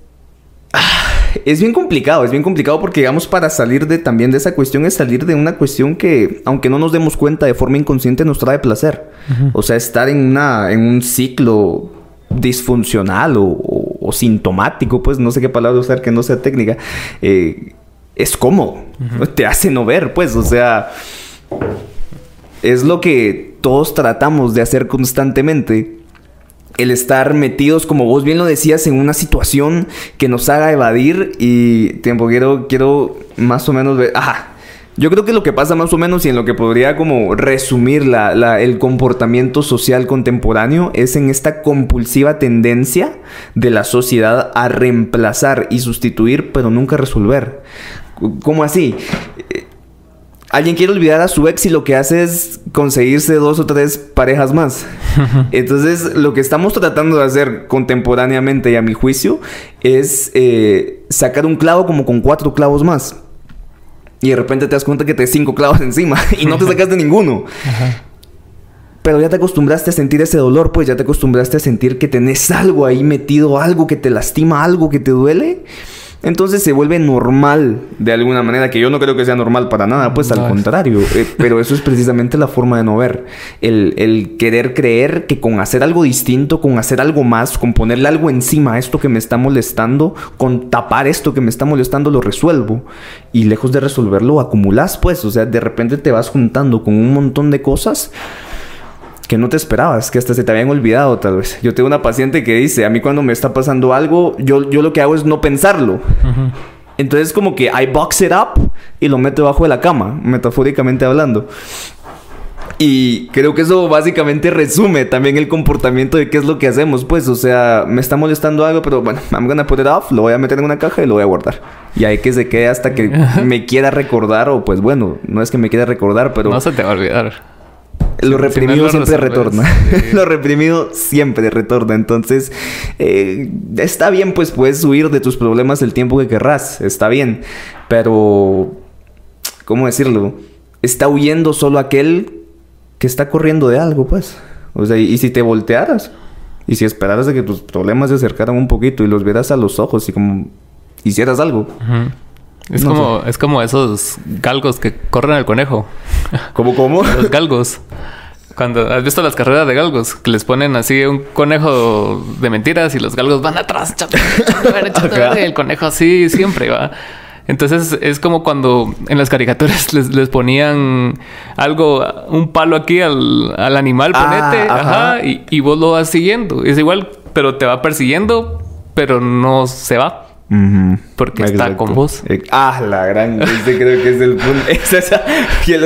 es bien complicado, es bien complicado porque digamos para salir de también de esa cuestión es salir de una cuestión que aunque no nos demos cuenta de forma inconsciente nos trae placer. O sea, estar en una en un ciclo disfuncional o, sintomático, pues no sé qué palabra usar que no sea técnica, eh, es cómodo, te hace no ver, pues, o sea, es lo que todos tratamos de hacer constantemente el estar metidos, como vos bien lo decías, en una situación que nos haga evadir y tiempo, quiero, quiero más o menos ver, ajá, yo creo que lo que pasa más o menos y en lo que podría como resumir la, el comportamiento social contemporáneo es en esta compulsiva tendencia de la sociedad a reemplazar y sustituir pero nunca resolver. ¿Cómo así? alguien quiere olvidar a su ex y lo que hace es conseguirse dos o tres parejas más. Entonces, lo que estamos tratando de hacer contemporáneamente y a mi juicio es eh, sacar un clavo como con cuatro clavos más. Y de repente te das cuenta que te cinco clavos encima y no te sacaste ninguno. Pero ya te acostumbraste a sentir ese dolor, pues ya te acostumbraste a sentir que tenés algo ahí metido, algo que te lastima, algo que te duele entonces se vuelve normal de alguna manera, que yo no creo que sea normal para nada, pues al contrario, eh, pero eso es precisamente la forma de no ver, el, querer creer que con hacer algo distinto, con hacer algo más, con ponerle algo encima a esto que me está molestando, con tapar esto que me está molestando, lo resuelvo. Y lejos de resolverlo, acumulas, pues, o sea, de repente te vas juntando con un montón de cosas que no te esperabas, que hasta se te habían olvidado tal vez. Yo tengo una paciente que dice, a mí cuando me está pasando algo, yo, yo lo que hago es no pensarlo. Entonces como que I box it up y lo meto debajo de la cama, metafóricamente hablando. Y creo que eso básicamente resume también el comportamiento de qué es lo que hacemos, pues, o sea, me está molestando algo, pero bueno, I'm gonna put it off, lo voy a meter en una caja y lo voy a guardar. Y ahí que se quede hasta que me quiera recordar, o pues bueno, no es que me quiera recordar, pero... No se te va a olvidar. Lo reprimido siempre retorna. lo reprimido siempre retorna. Entonces, eh, está bien, pues puedes huir de tus problemas el tiempo que querrás. Está bien. Pero, ¿cómo decirlo? Está huyendo solo aquel que está corriendo de algo, pues. O sea, y, si te voltearas, y si esperaras de que tus problemas se acercaran un poquito y los vieras a los ojos y como hicieras algo, Es como, es como esos galgos que corren al conejo. ¿Cómo, cómo? Los galgos. Cuando has visto las carreras de galgos, que les ponen así un conejo de mentiras y los galgos van atrás, y el conejo así siempre va. Entonces es como cuando en las caricaturas les, ponían algo, un palo aquí al, animal, ah, ponete, ajá, y, y, vos lo vas siguiendo. Es igual, pero te va persiguiendo, pero no se va. Porque está con vos. Eh, ah, la gran. Ese creo que es el punto. Es esa,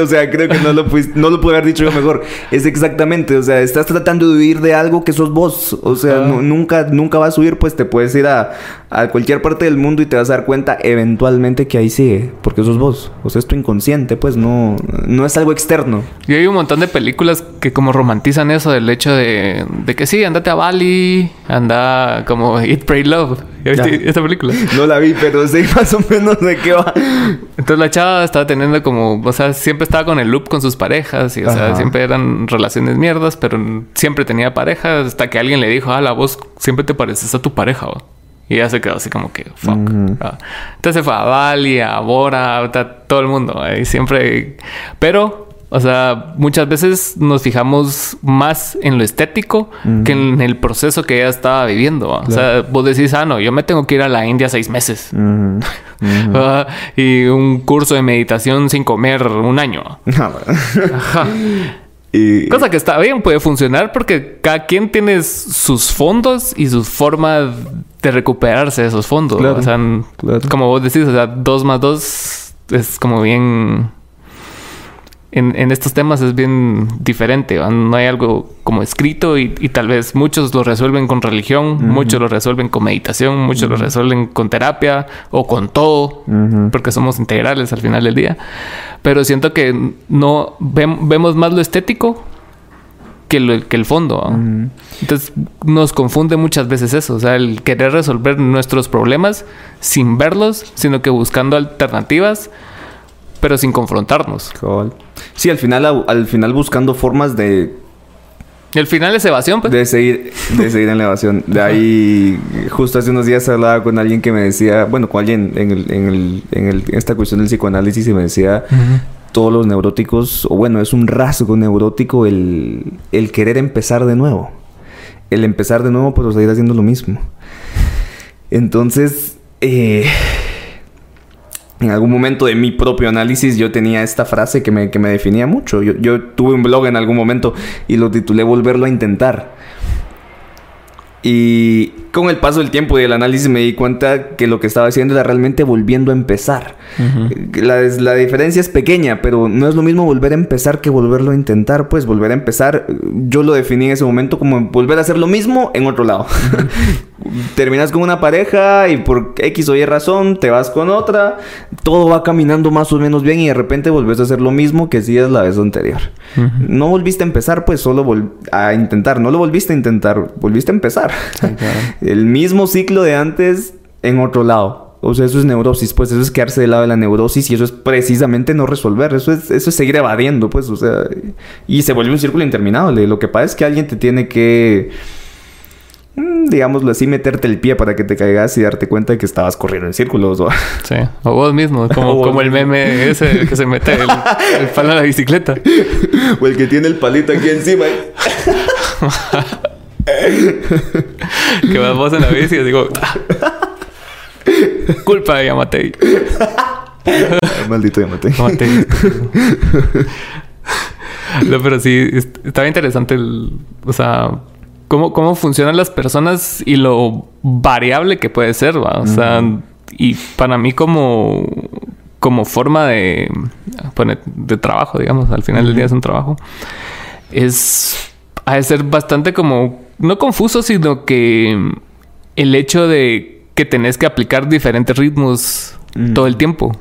o sea, creo que no lo, no lo pude haber dicho yo mejor. Es exactamente. O sea, estás tratando de huir de algo que sos vos. O sea, ah. nunca, nunca vas a huir, pues te puedes ir a, a, cualquier parte del mundo y te vas a dar cuenta eventualmente que ahí sigue. Porque sos vos. O sea, es tu inconsciente, pues no, no es algo externo. Y hay un montón de películas que como romantizan eso del hecho de, de que sí, andate a Bali, anda como Eat, Pray, Love. ¿Ya viste esta película? No la vi, pero sé más o menos de qué va. Entonces la chava estaba teniendo como, o sea, siempre estaba con el loop con sus parejas y, o sea, siempre eran relaciones mierdas, pero siempre tenía parejas hasta que alguien le dijo, ah, la voz siempre te pareces a tu pareja, Y ya se quedó así como que, fuck. Entonces se fue a Bali, a Bora, a todo el mundo. Y siempre... Pero o sea, muchas veces nos fijamos más en lo estético que en el proceso que ella estaba viviendo. O sea, vos decís, ah, no, yo me tengo que ir a la India seis meses. Y un curso de meditación sin comer un año. Ah, Cosa que está bien, puede funcionar porque cada quien tiene sus fondos y su forma de recuperarse de esos fondos. o sea, como vos decís, o sea, dos más dos es como bien en, estos temas es bien diferente. No hay algo como escrito y, tal vez muchos lo resuelven con religión, muchos lo resuelven con meditación, muchos lo resuelven con terapia o con todo, porque somos integrales al final del día. Pero siento que no vemos más lo estético que, que el fondo. Entonces nos confunde muchas veces eso, o sea, el querer resolver nuestros problemas sin verlos, sino que buscando alternativas pero sin confrontarnos. Sí, al final, al final buscando formas de el final es evasión, pues. De seguir, de seguir en la evasión. De ahí, justo hace unos días hablaba con alguien que me decía, bueno, con alguien en, el, en, el, en, el, esta cuestión del psicoanálisis y me decía, todos los neuróticos, o bueno, es un rasgo neurótico el, el querer empezar de nuevo. El empezar de nuevo, pero seguir haciendo lo mismo. Entonces, eh, en algún momento de mi propio análisis yo tenía esta frase que me, que me definía mucho. Yo, yo, tuve un blog en algún momento y lo titulé Volverlo a intentar. Y con el paso del tiempo y el análisis me di cuenta que lo que estaba haciendo era realmente volviendo a empezar. la, la, diferencia es pequeña, pero no es lo mismo volver a empezar que volverlo a intentar. Pues volver a empezar, yo lo definí en ese momento como volver a hacer lo mismo en otro lado. Terminas con una pareja y por X o Y razón te vas con otra, todo va caminando más o menos bien y de repente volvés a hacer lo mismo que hacías la vez anterior. No volviste a empezar, pues solo a intentar, no lo volviste a intentar, volviste a empezar. El mismo ciclo de antes en otro lado. O sea, eso es neurosis, pues eso es quedarse del lado de la neurosis y eso es precisamente no resolver, eso es, eso es seguir evadiendo, pues, o sea, y se vuelve un círculo interminable. Lo que pasa es que alguien te tiene que Mm, digámoslo así, meterte el pie para que te caigas y darte cuenta de que estabas corriendo en círculos. ¿o? Sí, o vos mismo, como, como el meme ese que se mete el, palo a la bicicleta. o el que tiene el palito aquí encima. que vas vos en la bici y digo, ah, culpa de Yamatei. Maldito Yamatei. no, pero sí, estaba interesante el, o sea, cómo, cómo funcionan las personas y lo variable que puede ser, ¿va? O sea, y para mí como, como forma de, de trabajo, digamos, al final del día es un trabajo, es, ha de ser bastante como, no confuso, sino que el hecho de que tenés que aplicar diferentes ritmos todo el tiempo.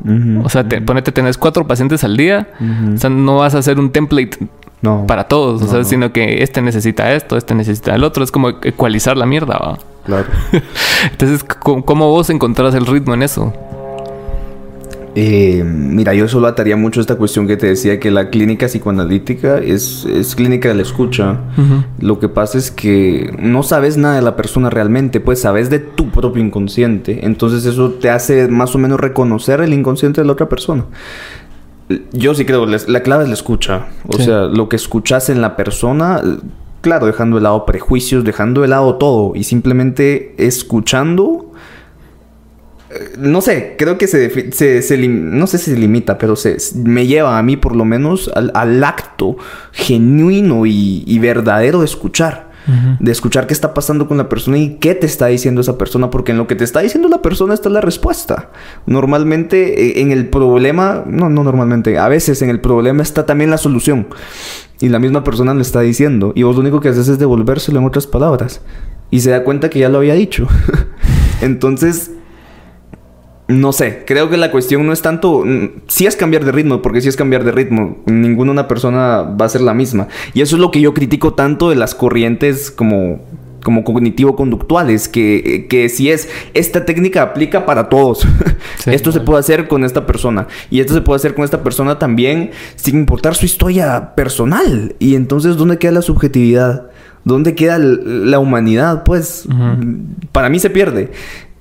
o sea, te, ponete, tenés cuatro pacientes al día. O sea, no vas a hacer un template no. Para todos, o sea, sino que este necesita esto, este necesita el otro. Es como ecualizar la mierda, ¿va? Claro. Entonces, ¿cómo, vos encontrás el ritmo en eso? Eh, mira, yo solo ataría mucho esta cuestión que te decía que la clínica psicoanalítica es, es clínica de la escucha. Lo que pasa es que no sabes nada de la persona realmente, pues sabes de tu propio inconsciente. Entonces eso te hace más o menos reconocer el inconsciente de la otra persona. Yo sí creo, la clave es la escucha. O sea, lo que escuchas en la persona, claro, dejando de lado prejuicios, dejando de lado todo y simplemente escuchando no sé, creo que se, se, no sé si se limita, pero se, me lleva a mí por lo menos al, acto genuino y, verdadero de escuchar. De escuchar qué está pasando con la persona y qué te está diciendo esa persona, porque en lo que te está diciendo la persona está la respuesta. Normalmente e, en el problema, no, no normalmente, a veces en el problema está también la solución. Y la misma persona lo está diciendo. Y vos lo único que haces es devolvérselo en otras palabras. Y se da cuenta que ya lo había dicho. Entonces, no sé, creo que la cuestión no es tanto. Mm, sí es cambiar de ritmo, porque si es cambiar de ritmo. Ninguna una persona va a ser la misma. Y eso es lo que yo critico tanto de las corrientes como como cognitivo-conductuales, que, que, si es, esta técnica aplica para todos. esto se puede hacer con esta persona. Y esto se puede hacer con esta persona también, sin importar su historia personal. Y entonces, ¿dónde queda la subjetividad? ¿Dónde queda la humanidad? Pues, para mí se pierde.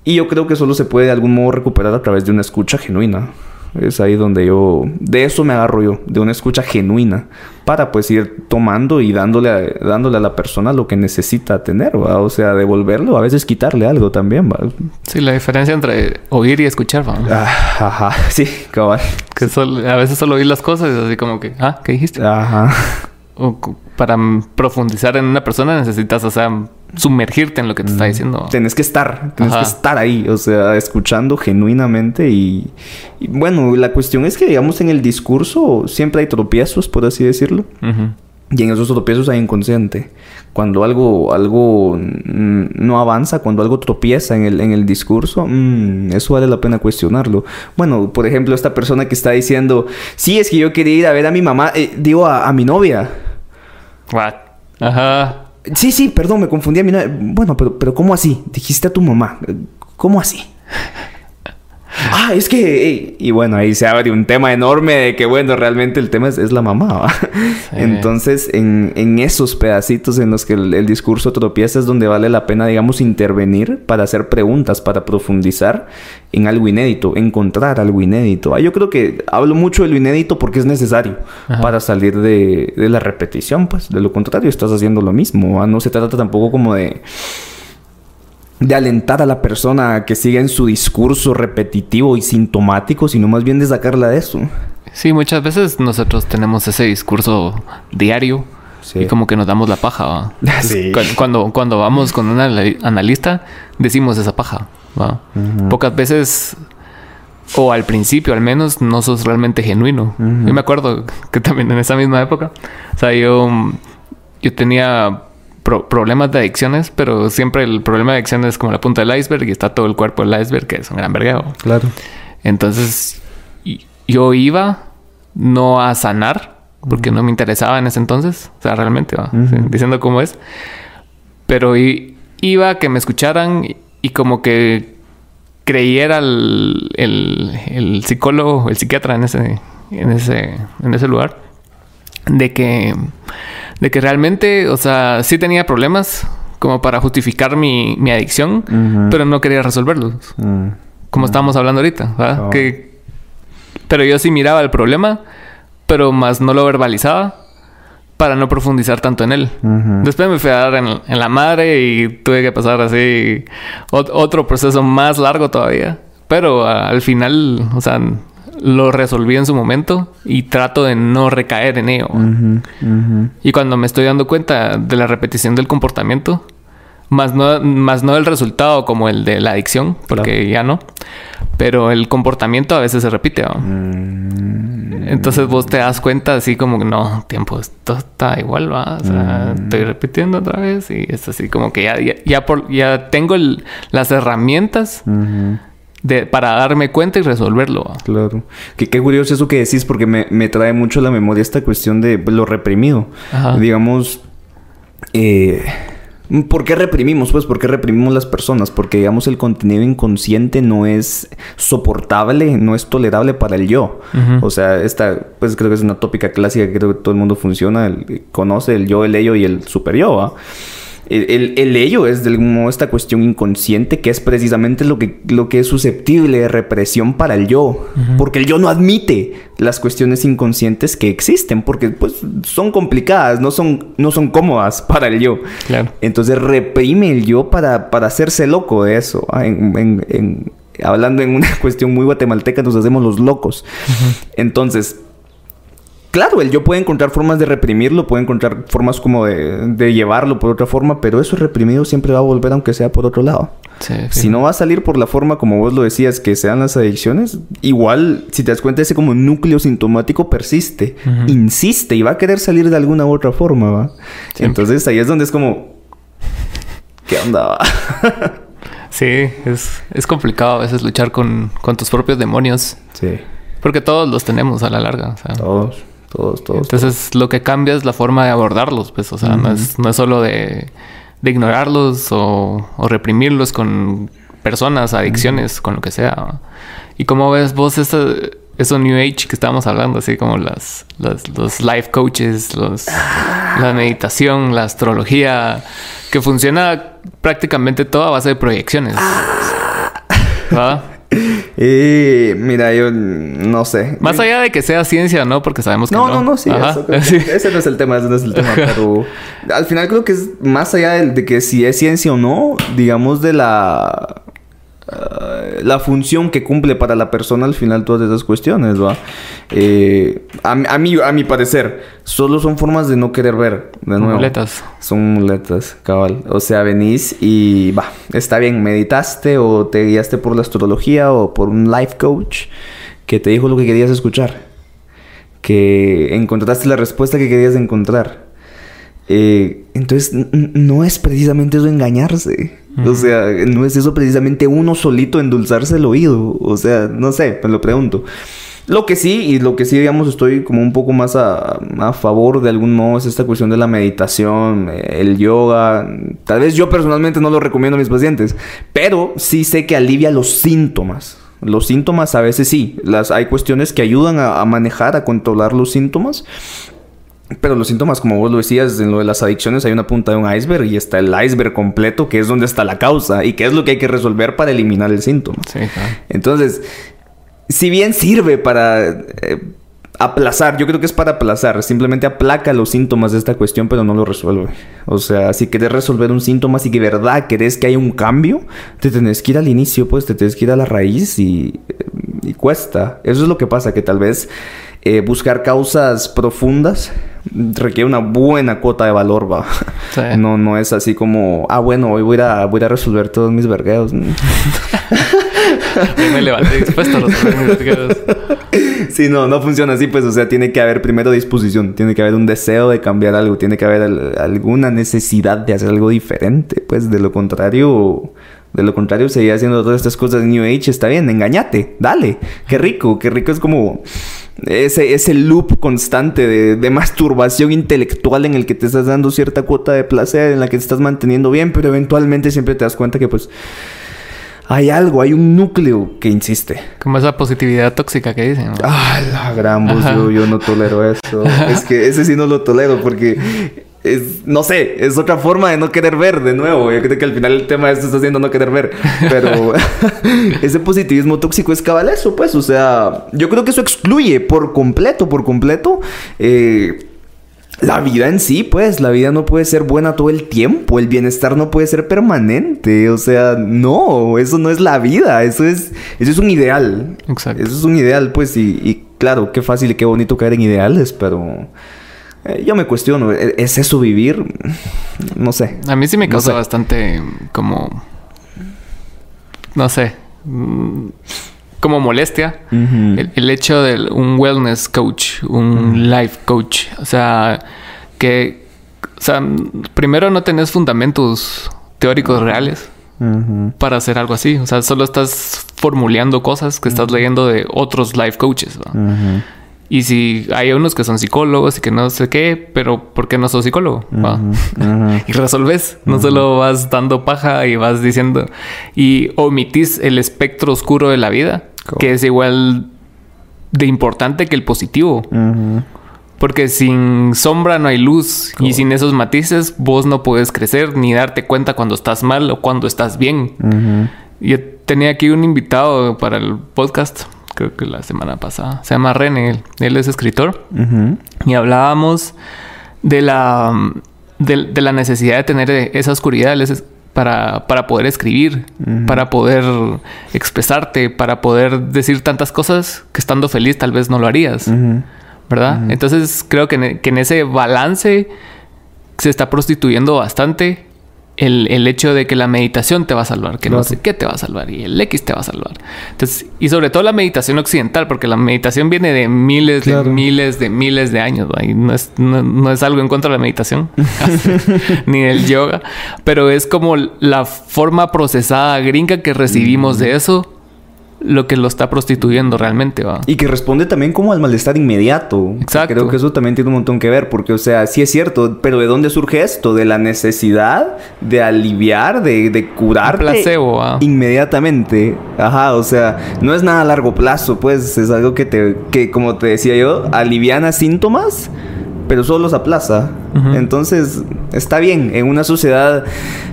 Y yo creo que solo se puede de algún modo recuperar a través de una escucha genuina. Es ahí donde yo, de eso me agarro yo, de una escucha genuina, para pues ir tomando y dándole a, dándole a la persona lo que necesita tener, ¿va? O sea, devolverlo, a veces quitarle algo también, ¿va? Sí, la diferencia entre oír y escuchar, ¿va? Ah, ajá, sí, cabal. Que a veces solo oír las cosas y así como que, ah, ¿qué dijiste? Ajá. O para profundizar en una persona necesitas, o sea, sumergirte en lo que te está diciendo. Tienes que estar, tienes que estar ahí, o sea, escuchando genuinamente y, bueno, la cuestión es que, digamos, en el discurso siempre hay tropiezos, por así decirlo. Y en esos tropiezos hay inconsciente. Cuando algo, algo no avanza, cuando algo tropieza en el, en el discurso, mm, eso vale la pena cuestionarlo. Bueno, por ejemplo, esta persona que está diciendo, sí, es que yo quería ir a ver a mi mamá, eh, digo, a, a mi novia. What? Ajá. Sí, sí, perdón, me confundí a mi Bueno, pero, pero ¿cómo así? Dijiste a tu mamá. ¿Cómo así? Ah, es que... y bueno, ahí se abre un tema enorme de que, bueno, realmente el tema es, la mamá. Entonces, en, esos pedacitos en los que el, discurso tropieza es donde vale la pena, digamos, intervenir para hacer preguntas, para profundizar en algo inédito, encontrar algo inédito. Ah, yo creo que hablo mucho de lo inédito porque es necesario para salir de, de la repetición, pues. De lo contrario, estás haciendo lo mismo. No se trata tampoco como de de alentar a la persona a que siga en su discurso repetitivo y sintomático, sino más bien de sacarla de eso. Sí, muchas veces nosotros tenemos ese discurso diario y como que nos damos la paja. Cuando, cuando vamos con un analista, decimos esa paja. Pocas veces, o al principio al menos, no sos realmente genuino. Yo me acuerdo que también en esa misma época, o sea, yo, yo tenía problemas de adicciones, pero siempre el problema de adicciones es como la punta del iceberg y está todo el cuerpo del iceberg, que es un gran vergueo. Claro. Entonces, yo iba no a sanar, porque no me interesaba en ese entonces, o sea, realmente, diciendo cómo es, pero iba a que me escucharan y, como que creyera el, el, psicólogo, el psiquiatra en ese, en ese, en ese lugar, de que de que realmente, o sea, sí tenía problemas como para justificar mi, mi adicción, pero no quería resolverlos. Mm. Como estábamos hablando ahorita, ¿verdad? Oh. Que, pero yo sí miraba el problema, pero más no lo verbalizaba para no profundizar tanto en él. Después me fui a dar en, en, la madre y tuve que pasar así otro proceso más largo todavía. Pero al final, o sea, lo resolví en su momento y trato de no recaer en ello. Y cuando me estoy dando cuenta de la repetición del comportamiento, más no, más no el resultado como el de la adicción, porque ya no, pero el comportamiento a veces se repite. Mm. Entonces vos te das cuenta así como que no, tiempo, esto está igual, ¿va? O sea, mm. estoy repitiendo otra vez y es así como que ya, ya, por, ya tengo las herramientas para darme cuenta y resolverlo. Claro. Qué, qué curioso eso que decís porque me, trae mucho a la memoria esta cuestión de lo reprimido. Digamos, eh, ¿Por qué reprimimos? Pues, ¿por qué reprimimos las personas? Porque, digamos, el contenido inconsciente no es soportable, no es tolerable para el yo. O sea, esta, pues creo que es una tópica clásica que creo que todo el mundo funciona, conoce el yo, el ello y el super yo, el, el, ello es de algún modo esta cuestión inconsciente que es precisamente lo que, lo que es susceptible de represión para el yo. Porque el yo no admite las cuestiones inconscientes que existen, porque pues son complicadas, no son, no son cómodas para el yo. Entonces reprime el yo para, para hacerse loco de eso. Ah, hablando en una cuestión muy guatemalteca, nos hacemos los locos. Entonces, claro, el yo puede encontrar formas de reprimirlo, puede encontrar formas como de, llevarlo por otra forma, pero eso reprimido siempre va a volver aunque sea por otro lado. Si no va a salir por la forma como vos lo decías, que sean las adicciones, igual, si te das cuenta, ese como núcleo sintomático persiste, insiste y va a querer salir de alguna u otra forma, ¿va? Entonces ahí es donde es como, ¿qué onda? sí, es, es complicado a veces luchar con, con tus propios demonios. Sí. Porque todos los tenemos a la larga. todos. Todos, todos. Entonces lo que cambia es la forma de abordarlos, pues, o sea, no, es, no es solo de, de ignorarlos o, o, reprimirlos con personas, adicciones, con lo que sea. Y cómo ves vos eso, eso New Age que estábamos hablando, así como las, los life coaches, los, ah. la meditación, la astrología, que funciona prácticamente todo a base de proyecciones. ¿Va? Y mira, yo no sé. Más allá de que sea ciencia, ¿no? Porque sabemos que no. No, no, no, sí, Ese no es el tema, ese no es el tema. Pero al final creo que es más allá de que si es ciencia o no, digamos de la la función que cumple para la persona al final todas esas cuestiones, ¿va? Eh, a, a, mí, a mi parecer, solo son formas de no querer ver, de nuevo. Muletas. Son muletas, cabal. O sea, venís y, va, está bien, meditaste o te guiaste por la astrología o por un life coach que te dijo lo que querías escuchar. Que encontraste la respuesta que querías encontrar. Eh, entonces, no es precisamente eso engañarse. O sea, no es eso precisamente uno solito endulzarse el oído. O sea, no sé, me lo pregunto. Lo que sí, y lo que sí, digamos, estoy como un poco más a, a, favor de algún modo es esta cuestión de la meditación, el yoga. Tal vez yo personalmente no lo recomiendo a mis pacientes, pero sí sé que alivia los síntomas. Los síntomas a veces sí. Las, hay cuestiones que ayudan a manejar, a controlar los síntomas. Pero los síntomas, como vos lo decías, en lo de las adicciones hay una punta de un iceberg y está el iceberg completo, que es donde está la causa y que es lo que hay que resolver para eliminar el síntoma. Sí, claro. Entonces, si bien sirve para eh, aplazar, yo creo que es para aplazar, simplemente aplaca los síntomas de esta cuestión, pero no lo resuelve. O sea, si querés resolver un síntoma, si de verdad querés que haya un cambio, te tenés que ir al inicio, pues te tenés que ir a la raíz y, y cuesta. Eso es lo que pasa, que tal vez eh, buscar causas profundas requiere una buena cuota de valor, va. No, no es así como, ah, bueno, hoy voy a, voy a resolver todos mis vergueos. me levanté dispuesto a resolver mis vergueos. Sí, no, no funciona así, pues, o sea, tiene que haber primero disposición, tiene que haber un deseo de cambiar algo, tiene que haber alguna necesidad de hacer algo diferente, pues, de lo contrario de lo contrario, seguir haciendo todas estas cosas de New Age. Está bien, engañate, dale. Qué rico, qué rico es como ese, ese loop constante de, de, masturbación intelectual en el que te estás dando cierta cuota de placer, en la que te estás manteniendo bien, pero eventualmente siempre te das cuenta que pues hay algo, hay un núcleo que insiste. Como esa positividad tóxica que dicen. Ah, la gran voz, yo, yo, no tolero eso. es que ese sí no lo tolero porque es, no sé, es otra forma de no querer ver de nuevo. Yo creo que al final el tema de esto está haciendo no querer ver. Pero ese positivismo tóxico es cabal eso, pues. O sea, yo creo que eso excluye por completo, por completo. Eh, la vida en sí, pues, la vida no puede ser buena todo el tiempo, el bienestar no puede ser permanente, o sea, no, eso no es la vida, eso es, eso es un ideal. Exacto. Eso es un ideal, pues, y, y claro, qué fácil y qué bonito caer en ideales, pero eh, yo me cuestiono, ¿e-, ¿es eso vivir? No sé. A mí sí me causa bastante como... No sé. Mm, como molestia. el, hecho de un wellness coach, un life coach. O sea, que... O sea, primero no tenés fundamentos teóricos reales. Para hacer algo así. O sea, solo estás formulando cosas que estás leyendo de otros life coaches. Y si hay unos que son psicólogos y que no sé qué, pero ¿por qué no sos psicólogo? y resolves. No solo vas dando paja y vas diciendo y omitís el espectro oscuro de la vida, que es igual de importante que el positivo. Porque sin sombra no hay luz y sin esos matices vos no puedes crecer ni darte cuenta cuando estás mal o cuando estás bien. Yo tenía aquí un invitado para el podcast creo que la semana pasada. Se llama René, él, es escritor. Y hablábamos de la, de, la necesidad de tener esa oscuridad para, para poder escribir, para poder expresarte, para poder decir tantas cosas que estando feliz tal vez no lo harías. ¿Verdad? Entonces creo que que en ese balance se está prostituyendo bastante el, hecho de que la meditación te va a salvar, que no sé qué te va a salvar y el X te va a salvar. Entonces, y sobre todo la meditación occidental, porque la meditación viene de miles, de miles, de miles de años, y no es, no, es algo en contra de la meditación, ni del yoga, pero es como la forma procesada gringa que recibimos de eso lo que lo está prostituyendo realmente, va. Y que responde también como al malestar inmediato. Exacto. Creo que eso también tiene un montón que ver, porque, o sea, sí es cierto, pero ¿de dónde surge esto? De la necesidad de aliviar, de, de curarte. placebo, Inmediatamente. Ajá, o sea, no es nada a largo plazo, pues es algo que te, que como te decía yo, aliviana síntomas pero solo los aplaza. Entonces, está bien, en una sociedad,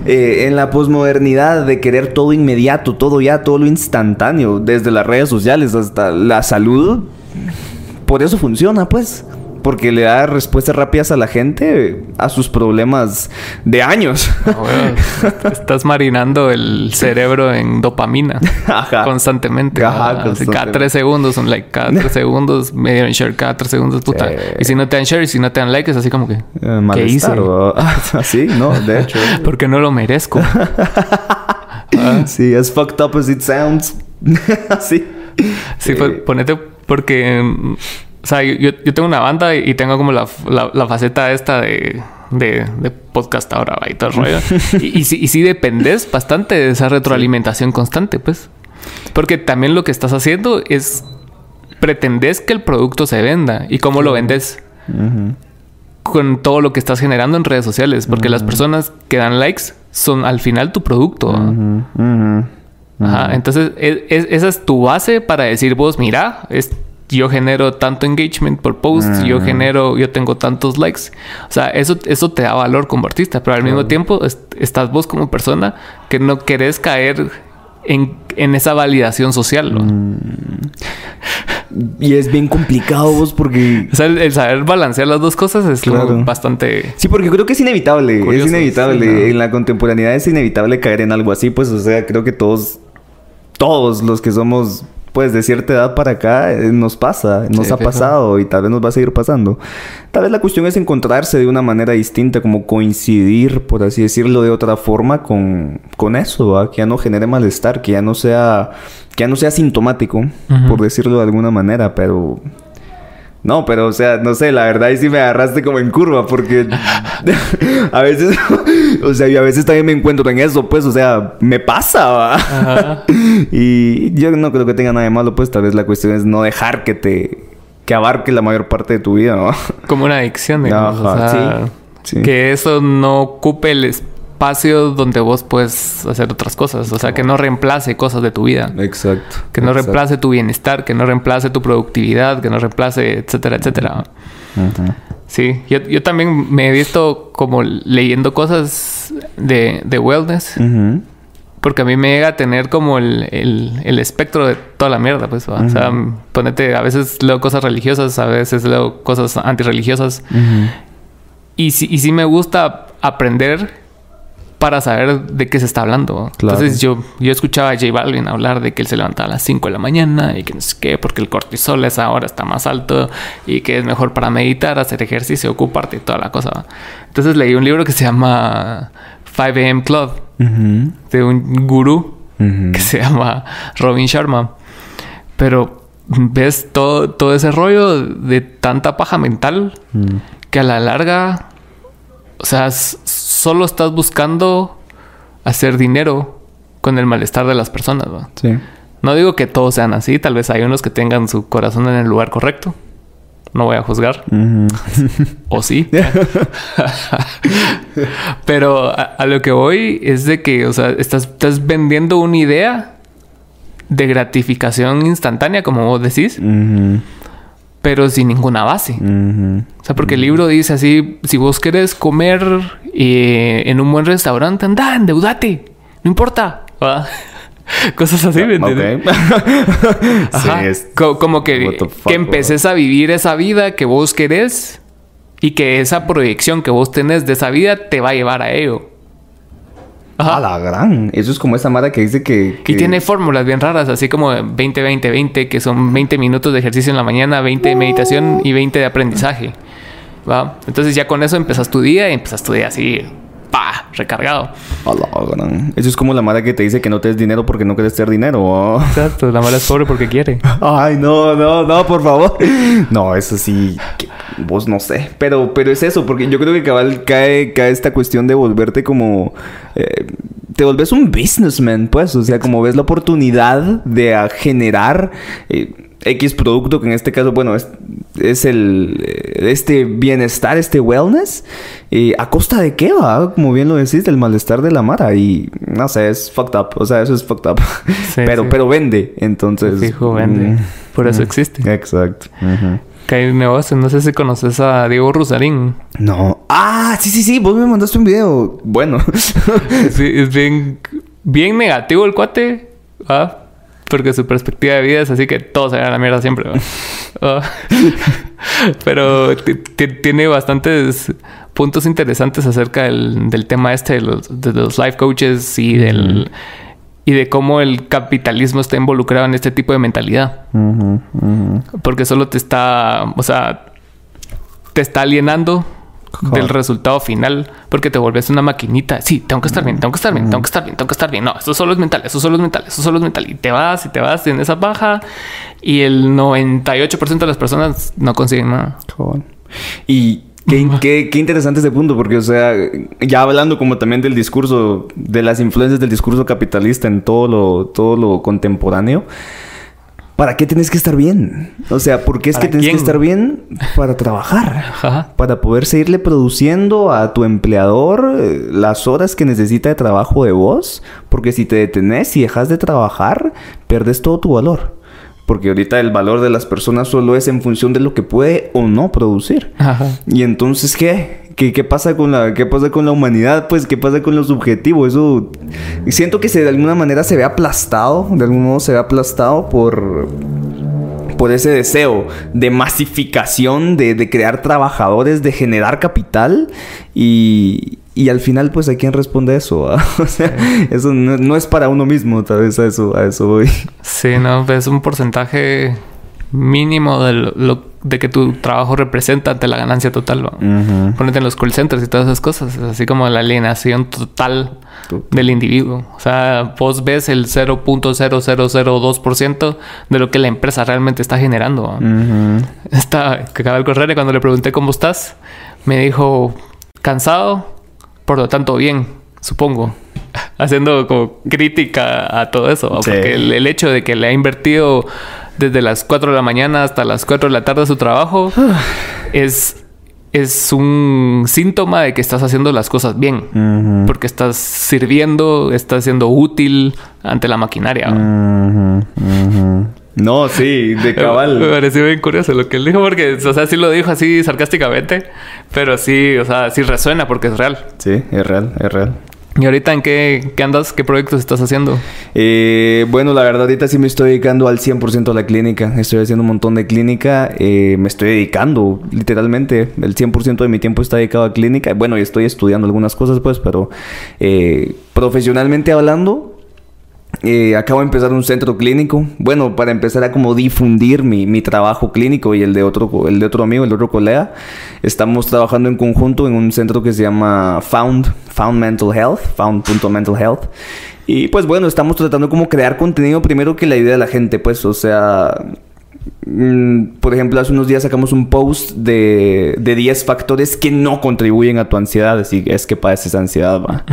eh, en la posmodernidad, de querer todo inmediato, todo ya, todo lo instantáneo, desde las redes sociales hasta la salud, por eso funciona, pues porque le da respuestas rápidas a la gente a sus problemas de años. Ah, estás marinando el cerebro en dopamina constantemente. Cada tres segundos un like, cada tres segundos me dieron share, cada tres segundos puta. Y si no te dan share y si no te dan like es así como que eh, ¿qué hice? Así, no, de hecho. porque no lo merezco. Sí, as fucked up as it sounds. Así. Sí, ponete porque o sea, yo, yo tengo una banda y tengo como la, la, faceta esta de, de, de podcast ahora y todo el rollo. y, y, sí, dependes bastante de esa retroalimentación constante, pues. Porque también lo que estás haciendo es pretendes que el producto se venda y cómo lo vendes. Con todo lo que estás generando en redes sociales. Porque las personas que dan likes son al final tu producto. Ajá. Entonces, e, esa es tu base para decir vos, mira, es yo genero tanto engagement por post, yo genero, yo tengo tantos likes. O sea, eso, eso te da valor como artista, pero al mismo tiempo estás vos como persona que no querés caer en, esa validación social. Mm. Y es bien complicado vos porque... O sea, el, saber balancear las dos cosas es bastante... Sí, porque creo que es inevitable. es inevitable. En la contemporaneidad es inevitable caer en algo así. Pues, o sea, creo que todos... Todos los que somos pues de cierta edad para acá eh, nos pasa, nos ha pasado y tal vez nos va a seguir pasando. Tal vez la cuestión es encontrarse de una manera distinta, como coincidir, por así decirlo, de otra forma con, con eso, que ya no genere malestar, que ya no sea, que ya no sea sintomático, por decirlo de alguna manera, pero no, pero o sea, no sé, la verdad ahí sí me agarraste como en curva porque a veces, o sea, y a veces también me encuentro en eso, pues, o sea, me pasa, y yo no creo que tenga nada de malo, pues tal vez la cuestión es no dejar que te, que abarque la mayor parte de tu vida, ¿no? Como una adicción, digamos. Ajá, sí, Que eso no ocupe el espacio espacio donde vos puedes hacer otras cosas. O sea, que no reemplace cosas de tu vida. Exacto. Que no reemplace tu bienestar, que no reemplace tu productividad, que no reemplace, etcétera, etcétera. Sí, yo, también me he visto como leyendo cosas de, de wellness. Porque a mí me llega a tener como el, el, espectro de toda la mierda, pues. O sea, ponete, a veces leo cosas religiosas, a veces leo cosas antirreligiosas. Y sí, y sí me gusta aprender para saber de qué se está hablando. Entonces yo, yo escuchaba a J Balvin hablar de que él se levantaba a las 5 de la mañana y que no sé qué, porque el cortisol es ahora está más alto y que es mejor para meditar, hacer ejercicio, ocuparte y toda la cosa. Entonces leí un libro que se llama 5am Club de un gurú que se llama Robin Sharma. Pero ves todo, todo ese rollo de tanta paja mental que a la larga, o sea, solo estás buscando hacer dinero con el malestar de las personas, ¿no? Sí. No digo que todos sean así, tal vez hay unos que tengan su corazón en el lugar correcto. no voy a juzgar. o sí. Pero a, lo que voy es de que, o sea, estás, estás vendiendo una idea de gratificación instantánea, como vos decís pero sin ninguna base. O sea, porque el libro dice así, si vos querés comer eh, en un buen restaurante, anda, endeudate, no importa. Cosas así, ¿me entiendes? como que, que empeces a vivir esa vida que vos querés y que esa proyección que vos tenés de esa vida te va a llevar a ello. A la gran. Eso es como esa mara que dice que, Y tiene fórmulas bien raras, así como 20-20-20, que son 20 minutos de ejercicio en la mañana, 20 de meditación y 20 de aprendizaje. ¿Va? Entonces ya con eso empezas tu día y empiezas tu día así, pa, recargado. Eso es como la mara que te dice que no te des dinero porque no quieres tener dinero. Exacto, la mara es pobre porque quiere. Ay, no, no, no, por favor. No, eso sí, vos no sé. Pero, pero es eso, porque yo creo que cabal cae, cae esta cuestión de volverte como eh, te volvés un businessman, pues, o sea, como ves la oportunidad de generar eh, X producto, que en este caso, bueno, es, el, eh, este bienestar, este wellness, ¿a costa de qué va? Como bien lo decís, del malestar de la mara, y no sé, es fucked up, o sea, eso es fucked up, pero, pero vende, entonces... Fijo, vende, mm, por eso mm, existe. Exacto que hay un negocio. No sé si conoces a Diego Rosarín. No. Ah, sí, sí, sí. Vos me mandaste un video. Bueno. sí, es bien, bien negativo el cuate. ¿ah? Porque su perspectiva de vida es así que todo se va a la mierda siempre. ¿ah? Pero tiene bastantes puntos interesantes acerca del, del tema este de los, de los life coaches y del y de cómo el capitalismo está involucrado en este tipo de mentalidad. Porque solo te está, o sea, te está alienando del resultado final porque te vuelves una maquinita. Sí, tengo que estar bien, tengo que estar bien, tengo que estar bien, tengo que estar bien. No, eso solo es mental, eso solo es mental, eso solo es mental. Y te vas y te vas en esa baja y el 98% de las personas no consiguen nada. Y Qué, qué, interesante ese punto, porque, o sea, ya hablando como también del discurso, de las influencias del discurso capitalista en todo lo, todo lo contemporáneo, ¿para qué tienes que estar bien? O sea, ¿por qué es que tienes que estar bien? Para trabajar, para poder seguirle produciendo a tu empleador eh, las horas que necesita de trabajo de vos, porque si te detenés y dejas de trabajar, pierdes todo tu valor. Porque ahorita el valor de las personas solo es en función de lo que puede o no producir. Y entonces, ¿qué? ¿qué? ¿Qué, pasa con la, ¿Qué pasa con la humanidad? Pues, ¿qué pasa con los objetivos? Eso... Siento que se, de alguna manera se ve aplastado. De algún modo se ve aplastado por... Por ese deseo de masificación, de, de crear trabajadores, de generar capital. Y, y al final, pues, ¿a quién responde eso? o sea, eso no, es para uno mismo, tal vez a eso, a eso voy. Sí, no, es un porcentaje mínimo de, lo, de que tu trabajo representa ante la ganancia total. ¿no? Ponete en los call centers y todas esas cosas, así como la alienación total del individuo. O sea, vos ves el 0.0002% de lo que la empresa realmente está generando. Está, que acaba el correr y cuando le pregunté cómo estás, me dijo, cansado, por lo tanto, bien, supongo. Haciendo como crítica a todo eso. Porque el, hecho de que le ha invertido desde las 4 de la mañana hasta las 4 de la tarde su trabajo es, es un síntoma de que estás haciendo las cosas bien. Porque estás sirviendo, estás siendo útil ante la maquinaria. No, sí, de cabal. Me pareció bien curioso lo que él dijo, porque, o sea, sí lo dijo así sarcásticamente, pero sí, o sea, sí resuena porque es real. Sí, es real, es real. ¿Y ahorita en qué, qué andas? ¿Qué proyectos estás haciendo? Eh, bueno, la verdad, ahorita sí me estoy dedicando al 100% a la clínica. Estoy haciendo un montón de clínica. Eh, me estoy dedicando, literalmente. El 100% de mi tiempo está dedicado a clínica. Bueno, y estoy estudiando algunas cosas, pues, pero eh, profesionalmente hablando, eh, acabo de empezar un centro clínico. Bueno, para empezar a como difundir mi, mi, trabajo clínico y el de otro, el de otro amigo, el de otro colega. Estamos trabajando en conjunto en un centro que se llama Found, Found Mental Health, Found.mental health. Y pues bueno, estamos tratando como crear contenido primero que la idea de la gente, pues, o sea, mm, por ejemplo, hace unos días sacamos un post de, de 10 factores que no contribuyen a tu ansiedad, así es que padeces ansiedad, va.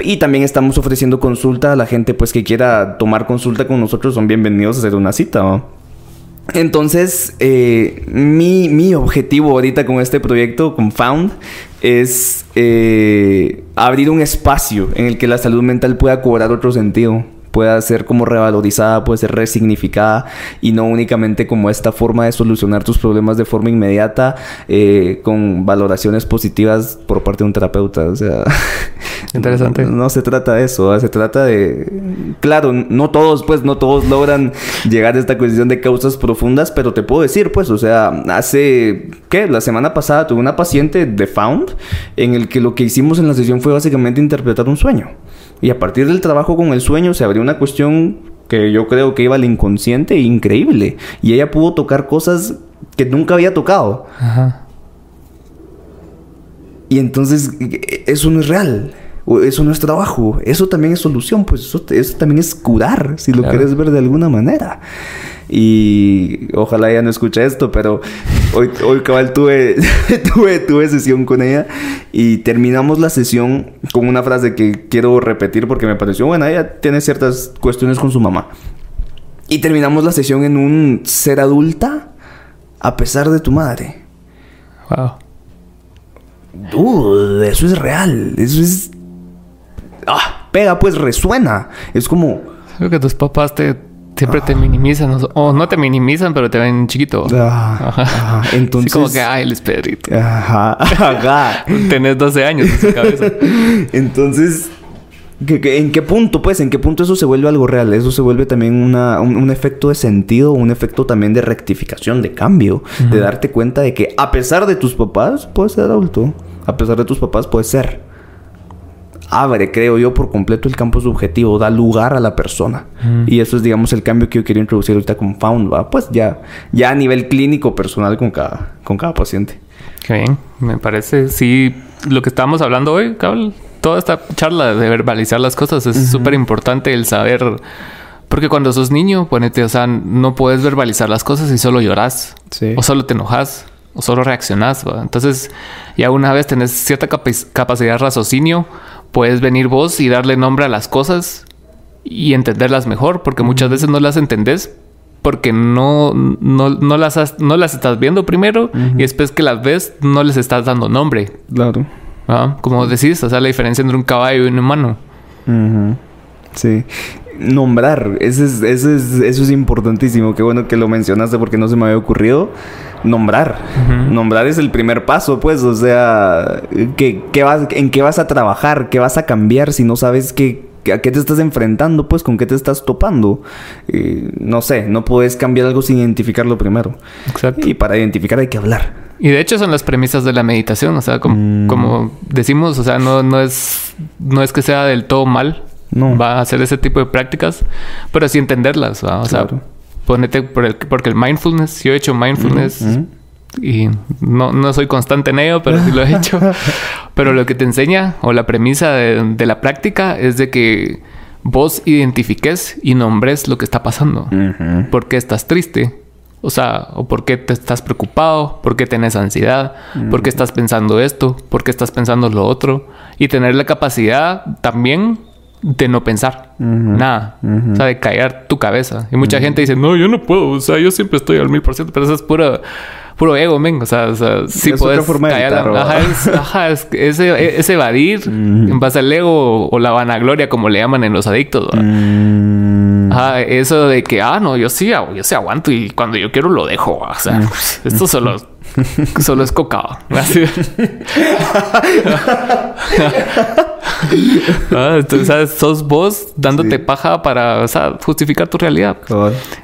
Y también estamos ofreciendo consulta a la gente pues que quiera tomar consulta con nosotros, son bienvenidos a hacer una cita. Entonces, eh, mi, mi, objetivo ahorita con este proyecto, con Found, es eh, abrir un espacio en el que la salud mental pueda cobrar otro sentido pueda ser como revalorizada, puede ser resignificada y no únicamente como esta forma de solucionar tus problemas de forma inmediata eh, con valoraciones positivas por parte de un terapeuta. O sea, interesante. No, se trata de eso, se trata de, claro, no todos, pues, no todos logran llegar a esta cuestión de causas profundas, pero te puedo decir, pues, o sea, hace, ¿qué? La semana pasada tuve una paciente de Found en el que lo que hicimos en la sesión fue básicamente interpretar un sueño. Y a partir del trabajo con el sueño se abrió una cuestión que yo creo que iba al inconsciente increíble. Y ella pudo tocar cosas que nunca había tocado. Ajá. Y entonces eso no es real. Eso no es trabajo. Eso también es solución. Pues eso, también es curar, si lo quieres ver de alguna manera. Y ojalá ella no escuche esto, pero hoy, hoy cabal tuve, tuve, tuve sesión con ella y terminamos la sesión con una frase que quiero repetir porque me pareció buena. Ella tiene ciertas cuestiones con su mamá. Y terminamos la sesión en un ser adulta a pesar de tu madre. Wow. Dude, eso es real. Eso es. Ah, pega, pues resuena. Es como. Creo que tus papás te Siempre te minimizan, o no te minimizan, pero te ven chiquito. Ah, ajá. Entonces. como que, ay, el Pedrito. Ajá. Ajá. Tenés 12 años en su cabeza. Entonces, en qué punto, pues? ¿En qué punto eso se vuelve algo real? Eso se vuelve también una, un, efecto de sentido, un efecto también de rectificación, de cambio, de darte cuenta de que a pesar de tus papás, puedes ser adulto. A pesar de tus papás, puedes ser abre, creo yo, por completo el campo subjetivo, da lugar a la persona. Y eso es, digamos, el cambio que yo quiero introducir ahorita con Found, ¿va? Pues ya, ya a nivel clínico, personal con cada, con cada paciente. Qué bien, me parece, sí, lo que estábamos hablando hoy, cabrón, toda esta charla de verbalizar las cosas es súper importante el saber... Porque cuando sos niño, ponete, o sea, no puedes verbalizar las cosas y solo lloras. O solo te enojas. O solo reaccionas. Entonces, ya una vez tenés cierta capacidad de raciocinio, puedes venir vos y darle nombre a las cosas y entenderlas mejor, porque muchas veces no las entendés porque no, no, las, no las estás viendo primero y después que las ves no les estás dando nombre. Claro. ¿Ah? Como decís, o sea, la diferencia entre un caballo y un humano. Sí nombrar. Eso es, eso, es, eso es importantísimo. Qué bueno que lo mencionaste porque no se me había ocurrido. Nombrar. Nombrar es el primer paso, pues. O sea, ¿qué, qué vas, ¿en qué vas a trabajar? ¿Qué vas a cambiar si no sabes qué, a qué te estás enfrentando? Pues, ¿con qué te estás topando? Eh, no sé, no puedes cambiar algo sin identificarlo primero. Exacto. Y para identificar hay que hablar. Y de hecho son las premisas de la meditación, o sea, como, mm. como decimos, o sea, no, no, es, no es que sea del todo mal no. va a hacer ese tipo de prácticas, pero sí entenderlas, O sea, ponete por el, porque el mindfulness, yo he hecho mindfulness y no, no soy constante en ello, pero sí lo he hecho. pero lo que te enseña o la premisa de, la práctica es de que vos identifiques y nombres lo que está pasando. ¿Por qué estás triste? O sea, o por qué te estás preocupado, por qué tienes ansiedad, por qué estás pensando esto, por qué estás pensando lo otro. Y tener la capacidad también de no pensar nada. O sea, de callar tu cabeza. Y mucha gente dice, no, yo no puedo. O sea, yo siempre estoy al mil por ciento. Pero eso es puro, puro ego, men. O sea, o sea sí puedes callar. ajá, es, ajá es, es, evadir en base al ego o la vanagloria, como le llaman en los adictos. Ajá, eso de que, ah, no, yo sí, yo sí aguanto y cuando yo quiero lo dejo. O sea, esto solo Solo es cocado. ah, entonces, ¿sabes? Sos vos dándote paja para justificar tu realidad.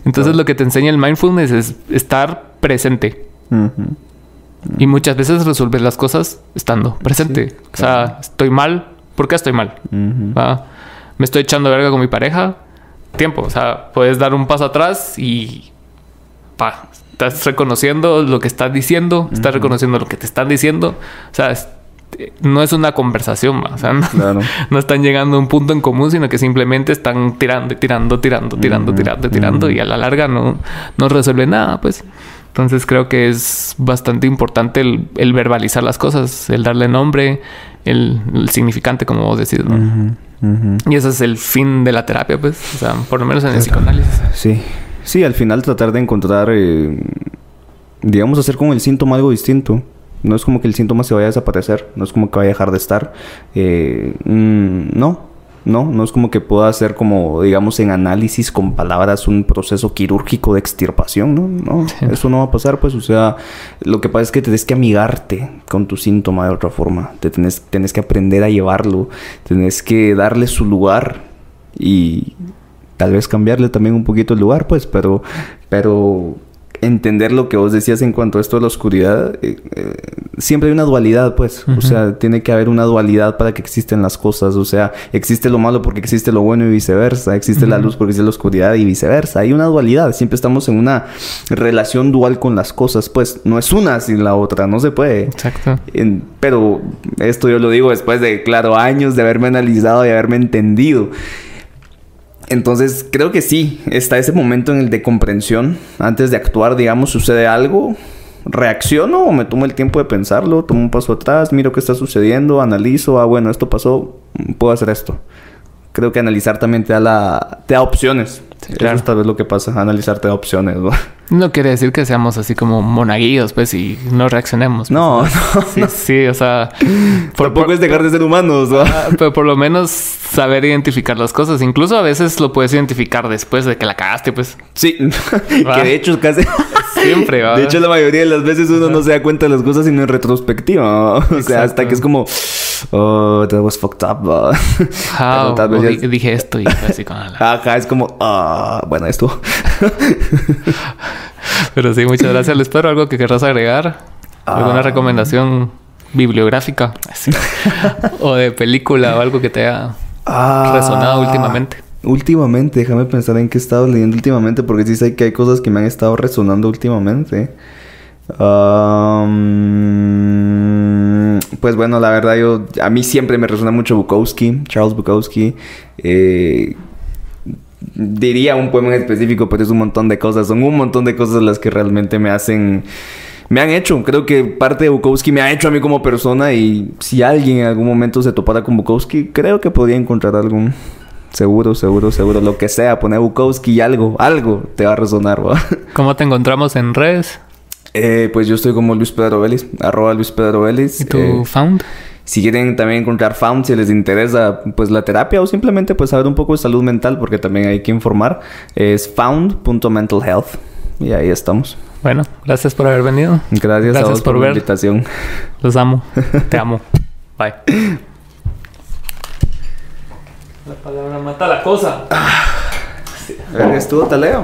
Entonces, lo que te enseña el mindfulness es estar presente. Y muchas veces resolver las cosas estando presente. O sea, estoy mal. ¿Por qué estoy mal? Me estoy echando verga con mi pareja. Tiempo. O sea, puedes dar un paso atrás y pa, estás reconociendo lo que estás diciendo, estás reconociendo lo que te están diciendo. O sea, no es una conversación, o sea, no, están llegando a un punto en común, sino que simplemente están tirando, tirando, tirando, tirando, tirando, tirando, y a la larga no, no resuelve nada, pues. Entonces creo que es bastante importante el, verbalizar las cosas, el darle nombre, el, significante, como vos decís, Y ese es el fin de la terapia, pues, o sea, por lo menos en el psicoanálisis. Sí, Sí, al final tratar de encontrar, eh, digamos, hacer con el síntoma algo distinto. No es como que el síntoma se vaya a desaparecer, no es como que vaya a dejar de estar. Eh, mm, no, no, no es como que pueda hacer como, digamos, en análisis con palabras un proceso quirúrgico de extirpación, ¿no? No, eso no va a pasar, pues, o sea, lo que pasa es que tienes que amigarte con tu síntoma de otra forma, te tenés, tenés que aprender a llevarlo, tenés que darle su lugar y tal vez cambiarle también un poquito el lugar, pues, pero, pero entender lo que vos decías en cuanto a esto de la oscuridad, eh, eh, siempre hay una dualidad, pues. O sea, tiene que haber una dualidad para que existen las cosas. O sea, existe lo malo porque existe lo bueno y viceversa. Existe la luz porque existe la oscuridad y viceversa. Hay una dualidad. Siempre estamos en una relación dual con las cosas, pues. No es una sin la otra. No se puede. Exacto. pero esto yo lo digo después de, claro, años de haberme analizado y haberme entendido. Entonces creo que sí, está ese momento en el de comprensión. Antes de actuar, digamos, sucede algo, reacciono o me tomo el tiempo de pensarlo, tomo un paso atrás, miro qué está sucediendo, analizo, ah, bueno, esto pasó, puedo hacer esto. Creo que analizar también te da, la, te da opciones. claro. Eso es tal vez lo que pasa, analizar te da opciones, ¿no? No quiere decir que seamos así como monaguillos, pues, y no reaccionemos. Pues, no, no, sí, sí, o sea... Por, Tampoco es dejar de ser humanos, ¿no? Ah, pero por lo menos saber identificar las cosas. Incluso a veces lo puedes identificar después de que la cagaste, pues. Sí, que de hecho casi... Siempre, ¿va? De hecho, la mayoría de las veces uno no se da cuenta de las cosas sino en retrospectiva. O sea, hasta que es como... Oh, that was fucked up. How? Dije esto y así con la... Ajá, es como... Ah, bueno, esto... Pero sí, muchas gracias. Les espero algo que querrás agregar. ¿Alguna ah. recomendación bibliográfica? o de película o algo que te haya ah. resonado últimamente. Últimamente, déjame pensar en qué he estado leyendo últimamente, porque sí sé que hay cosas que me han estado resonando últimamente. Pues bueno, la verdad, yo a mí siempre me resuena mucho Bukowski, Charles Bukowski. Eh, diría un poema en específico, pero es un montón de cosas. Son un montón de cosas las que realmente me hacen... Me han hecho, creo que parte de Bukowski me ha hecho a mí como persona y si alguien en algún momento se topara con Bukowski, creo que podría encontrar algún... Seguro, seguro, seguro. Lo que sea, poner Bukowski y algo, algo te va a resonar. ¿Cómo te encontramos en redes? Eh, pues yo estoy como Luis Pedro Vélez, arroba Luis Pedro Vélez. ¿Y tu eh, found? Si quieren también encontrar found, si les interesa pues la terapia o simplemente pues saber un poco de salud mental, porque también hay que informar, es found.mentalhealth. Y ahí estamos. Bueno, gracias por haber venido. Gracias, a vos por, la invitación. Los amo. Te amo. Bye. La palabra mata la cosa. estuvo talea.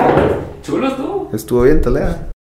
Chulo estuvo. Estuvo bien talea.